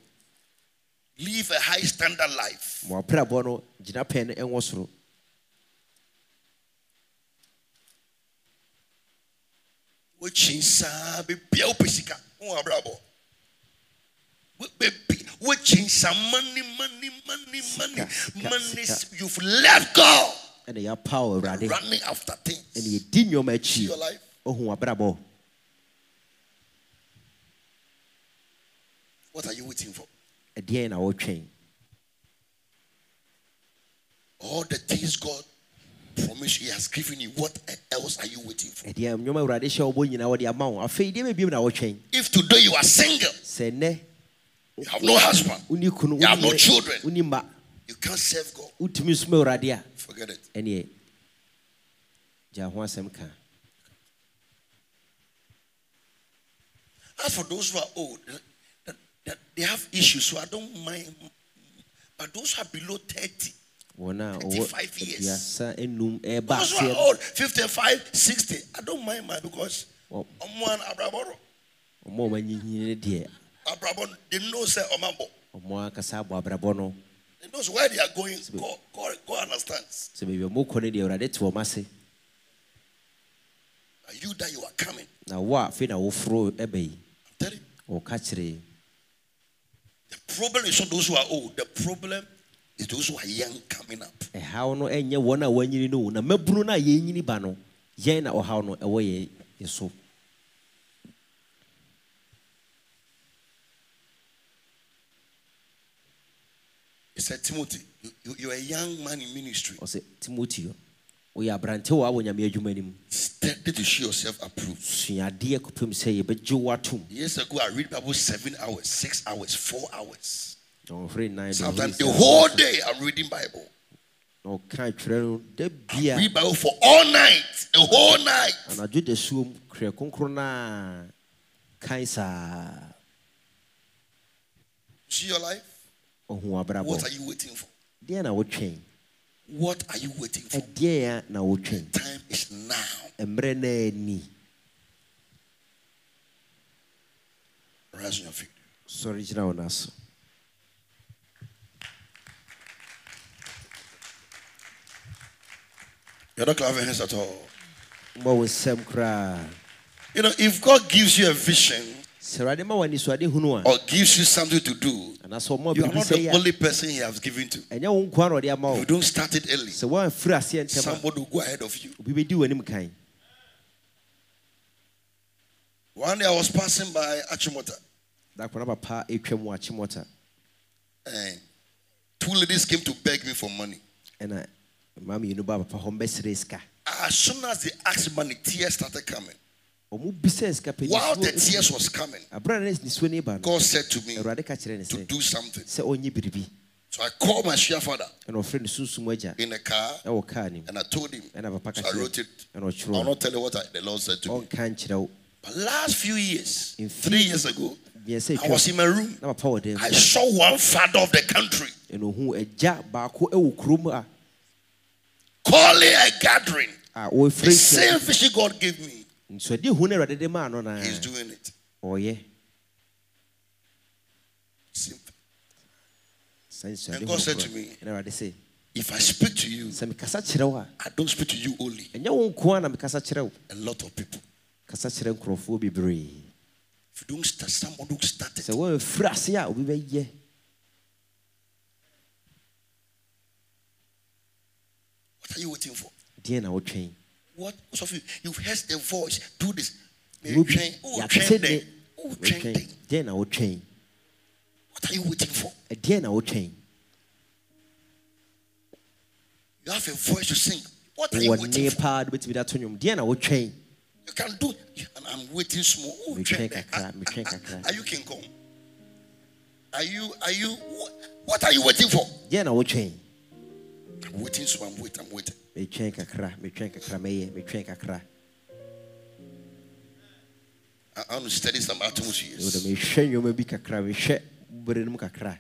Live a high standard life. ma wabrabɔ no wokyin saa money money money money. money you've left God ɛna yɛapa wɔ awurade running after things. Yɛdi nnwɔma see akyi your life. Wabrabɔ what are you waiting for? Ɛdeɛn na wɔtwɛn all the things God promised he has given you. What else are you waiting for? Ɛdeɛ nnwɔma awurade hyɛ wɔbɔ nyinaa wɔde ama wo afei deɛ bɛbiom na wɔtwɛn if today you are single you have no husband. You have no children. you can't serve God. Forget it. Ɛneɛ gya ho as for those who are old that- that they have issues so I don't mind. But those who are below 30 wɔn a 35 years. ɛreba Those who are old, 55, 60, I don't mind mine because Oman Abraboro, ɔmo a ɔmo anyinyini deɛ Abrabon, they know say Omambo. ɔmo akasa abɔ abrabɔ no They knows where they are going. God, God, God understands. sɛ baabi a ɔmo kɔ no deɛ awurade te wɔn you that you are coming. na wo a afei na woforo ɛbɛ yi I'm telling you. The problem is not those who are old. The problem is those who are young coming up. ɛhaw no ɛnyɛ wɔn a wɔanyini no na mabunu no a yɛnyini ba no yɛn na ɔhaw no ɛwɔ yɛn yɛ He said, Timothy, you, you, you're a young man in ministry. ɔsɛ timoteo woyɛ aberante wɔ awɔ nyame adwuma no mu Steady to show yourself approved. suadeɛ kɔpem sɛ yɛbɛgye wo atom Years ago, I read Bible seven hours, six hours, four hours. ɔmfrɛ nnan Sometimes the whole day I'm reading Bible. na ɔka twerɛ no da bia Read Bible for all night, the whole night. anadwo da suom krɛ kronkron no a kan saa See your life? What are you waiting for? deɛ na wotwɛn What are you waiting for? ɛdeɛ na wotwɛn Time is now. mmerɛ no ani Rise on your feet. sɔre gyina wo no so You're not clapping hands at all. mmɔ wo nsɛm koraa You know, if God gives you a vision sɛ awurade ma wo anisoade hunu a or gives you something to do, you are not the only person He has given to. ɛnyɛ wo nkoa na ɔde ama If wo you don't start it early, sɛ woamfiri aseɛ ntɛm a somebody will go ahead of you. obi bɛdi w'anim kan One day I was passing by Achimota da kwana papa ɛtwa mu akyemɔta and eh, two ladies came to beg me for money. ɛna uh, mmaa mmienu ba papa hɔ mbɛsrɛ sika As soon as they asked money, tears started coming. Ɔmo bisa sika pɛ While the tears was coming, aberɛ na nisuo no ba no God said to me awurade ka kyerɛ ne to do something. sɛ ɔnyɛ biribi So I called my share father ɛna ɔfrɛ no sunsum agya in the car ɛwɔ kaa nim and I told him. ɛna papa ka So I wrote it. I'll not tell you what I, the Lord said to me. ɔnka nkyerɛ wo But last few years, three years ago, I was in my room. na papa wɔ dɛm I saw one father of the country ɛna ohuu agya baako ɛwɔ kurom a calling a gathering. The same vision God gave me, nsuade hu no awurade de maa no na He's doing it. Oh, ɔyɛ Simple. And God said to me, ɛna awurade sɛ If I speak to you, sɛ mekasa kyerɛ wo a I don't speak to you only. ɛnyɛ wo nko a na mekasa kyerɛ wo A lot of people. kasa kyerɛ nkurɔfoɔ bebree If you don't start, someone will start it. woamfiri ase a obi bɛyɛ What are you waiting for? What? Most of you, you've heard the voice. Do this. Train. Oh, train. Oh, train them. deɛ na wotwɛn What are you waiting for? deɛ na wotwɛn You have a voice to sing. What are you waiting for? paa de bɛtumi de ato nnwom deɛ na wotwɛn You can do. And I'm waiting small. Oh, train train me train kakra. Ah, ah, ah. Are you King Kong? Are you? Are you? What, are you waiting for? deɛ na wotwɛn I'm waiting. So I'm waiting. I'm waiting. metwɛn kakra metwɛn kakra mɛyɛ metwɛn kakra I, I want to study some wode atmospheres. mehwɛ nnwoma bi kakra mehwɛ bere no mu kakra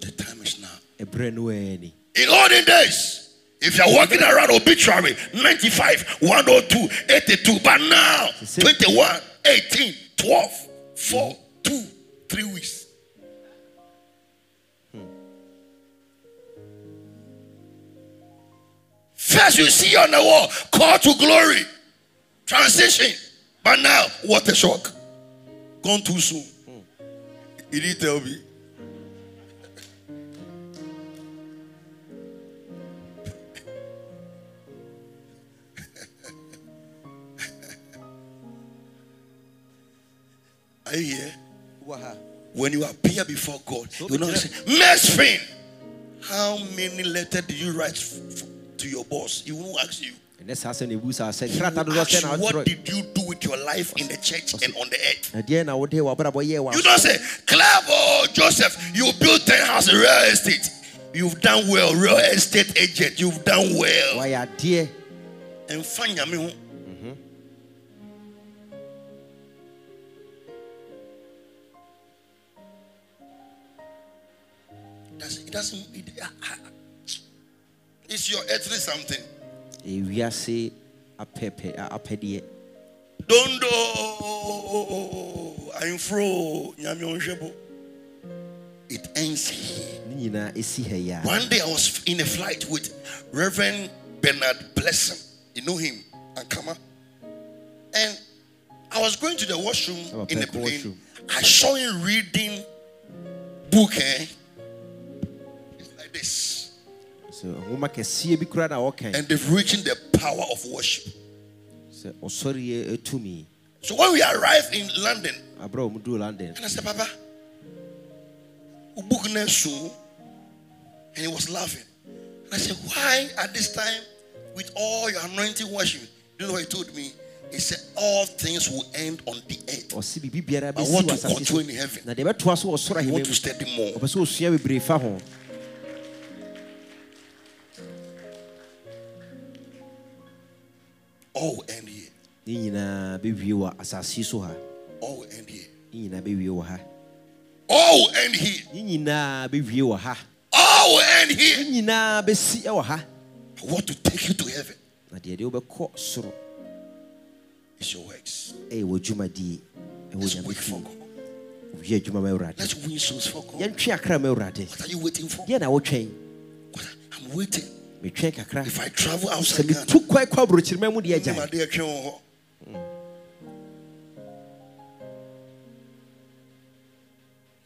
The time is now. ɛberɛ no ani In olden days, if you're walking around obituary 95, 102, 82, but now See- 21, 18, 12, 4, 2, 3 weeks. First, you see on the wall, call to glory, transition. But now, what a shock. Gone too soon. He didn't tell me. Are you here? When you appear before God, you know, say, Mesfin, how many letters did you write f- f- to your boss? He won't ask you. ɛnɛ saa sɛ ne bu saa sɛ He will ask you, what did you do with your life in the church and on the earth? na deɛ na wode wabrabɔ yɛɛ You don't say, Clever oh, Joseph, you built 10 houses, real estate. You've done well, real estate agent. You've done well. wayɛ adeɛ And find me. Doesn't, mm-hmm. it doesn't, it. It's your earthly something. ewiase apɛpɛ a- apɛdeɛ Don't do. I'm fro. Nyame onhwebo. It ends here. ne nyinaa ɛsi ha yi a One day I was in a flight with Reverend Bernard Blessing. You know him, Ankama. And I was going to the washroom Oh, in the back plane. washroom. I saw him reading book. Eh? And they've reaching the power of worship. sɛ ɔsɔreɛ tumi So when we arrived in London, aberɛ a ɔmuduu london and I said, Papa, wo book na soon. And he was laughing. And I said, Why at this time, with all your anointing worship? You know what he told me? He said, All things will end on the earth. biara I want to continue in heaven. na deɛ ɛbɛtoa so wɔ soro I want to study more. All will end here. ne nyinaa bɛwie wɔ asase so ha All will end here. ne nyinaa bɛwie wɔ ha All will end here. ne nyinaa bɛwie wɔ ha All will end here. ne nyinaa bɛsi wɔ ha I want to take you to heaven. na deɛ deɛ wobɛkɔ soro It's your works. ɛyɛ wɔ dwumadie ɛwɔ Let's nyame wait for fie God. wie adwuma ma awurade Let's win souls for God. yɛntwe akra ma awurade What are you waiting for? deɛ na wotwɛn What- I'm waiting. Metwɛn kakra. If I travel outside Ghana, metu kɔ mu deɛ I'm agyae there, three on.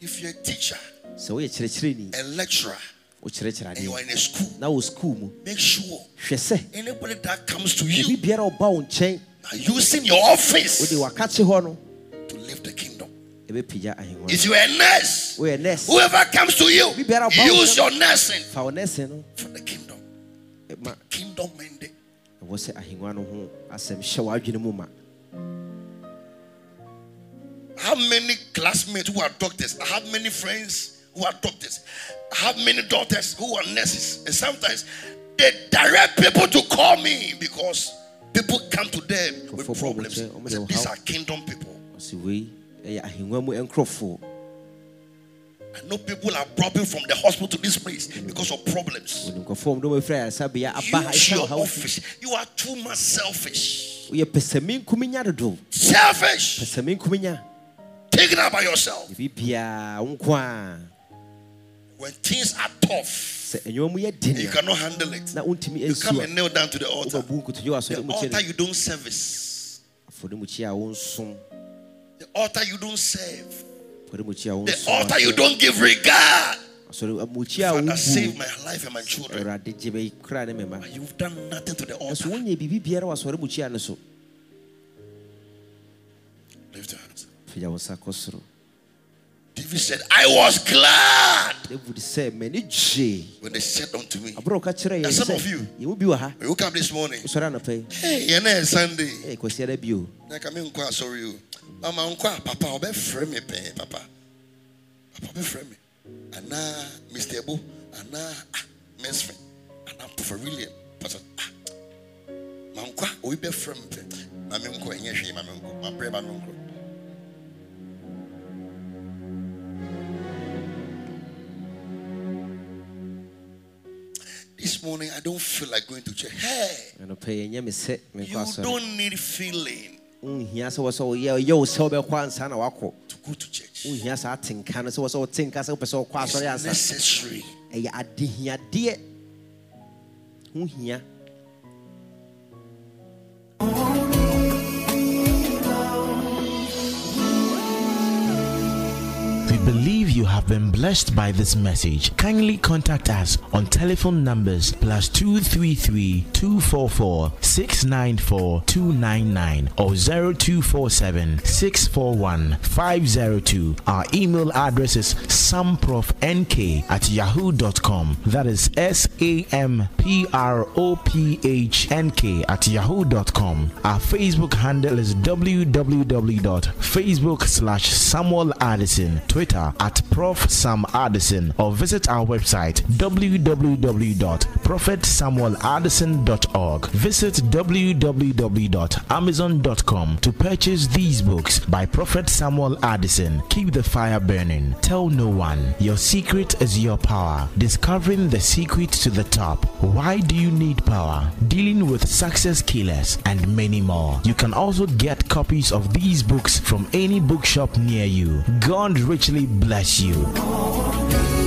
If you're a teacher, sɛ woyɛ kyerɛkyerɛni a lecturer, wokyerɛkyerɛ and you are adeɛ in a school, na wɔ mu. make sure hwɛ sɛ anybody that comes to obi you biara ɔba wo nkyɛn are using your wode office wakakye hɔ no to live the kingdom. ɛbɛpagya ahengua. If you're a nurse, woyɛ nurse. whoever comes to you, Obi biara ba wo use nkyɛn. your nursing fa wo nɛse no. for the sɛ ahengua no ho asɛm hyɛ w'adwene mu ma have many classmates who are doctors. I have many friends who are doctors. I have many daughters who are nurses. And sometimes they direct people to call me because people come to them with problems. problems, I said, These are kingdom people. I know people are dropping from the hospital to this place because of problems. wɔde nkurɔfoɔ mu dɔm afiri ayaresabea aba ha Use your office. You are too much selfish. woyɛ pɛsɛmi nkuminya dodo Selfish. Take it out by yourself. biribiaa wo nko a When things are tough, sɛ ɛnwuma mu yɛ den you cannot handle it. You come and kneel down to the altar. wobɛbu nkotodwe wɔ The altar you don't service. afɔdemukyi a wonsom The altar you don't serve. The altar you don't give regard. asɔre mukyi a Father, save my life and my children. awurade gye me kora ne me ma But you've done nothing to the altar. wonyɛ biribi biara wɔ asɔre mukyi a no so Lift your hands. David said, I was glad. David gyee when they said unto me, aborɔ ka kyerɛ yɛn Now, some of you- yɛmu bi wɔ ha. you woke up this morning, wosɔre anɔpa yi hey, you know, Sunday. ɛ kwasiada bio. Like I mean, quite sorry you. Mama, uncle, papa, I'll be frame me, papa. Papa, be frame me. And now, Mr. Ebo, and now, ah, men's friend, and now, Prophet William, Pastor, ah, my uncle, we be frame me, uncle, and yes, uncle, my brave, my This morning, I don't feel like going to church. Hey, anɔpa yi ɛnyɛ me sɛ you don't need feeling mm, nhia sɛ wɔ sɛ woyɛ wo sɛ wobɛkɔ ansa na wakɔ to go to church. saa atenka no sɛ wɔ sɛ wote sɛ wopɛ sɛ wokɔ It's asɔre ansa necessary. ɛyɛ adehiadeɛ ho hia have been blessed by this message. Kindly contact us on telephone numbers plus 233 244 694 299 or 0247 641 502. Our email address is samprophnk at yahoo.com. That is S A M P R O P H N K at yahoo.com. Our Facebook handle is www.facebook slash Samuel Addison, Twitter at Prof Sam Addison, or visit our website www.prophetsamueladdison.org. Visit www.amazon.com to purchase these books by Prophet Samuel Addison. Keep the fire burning. Tell no one. Your secret is your power. Discovering the secret to the top. Why do you need power? Dealing with success killers and many more. You can also get copies of these books from any bookshop near you. God richly bless you.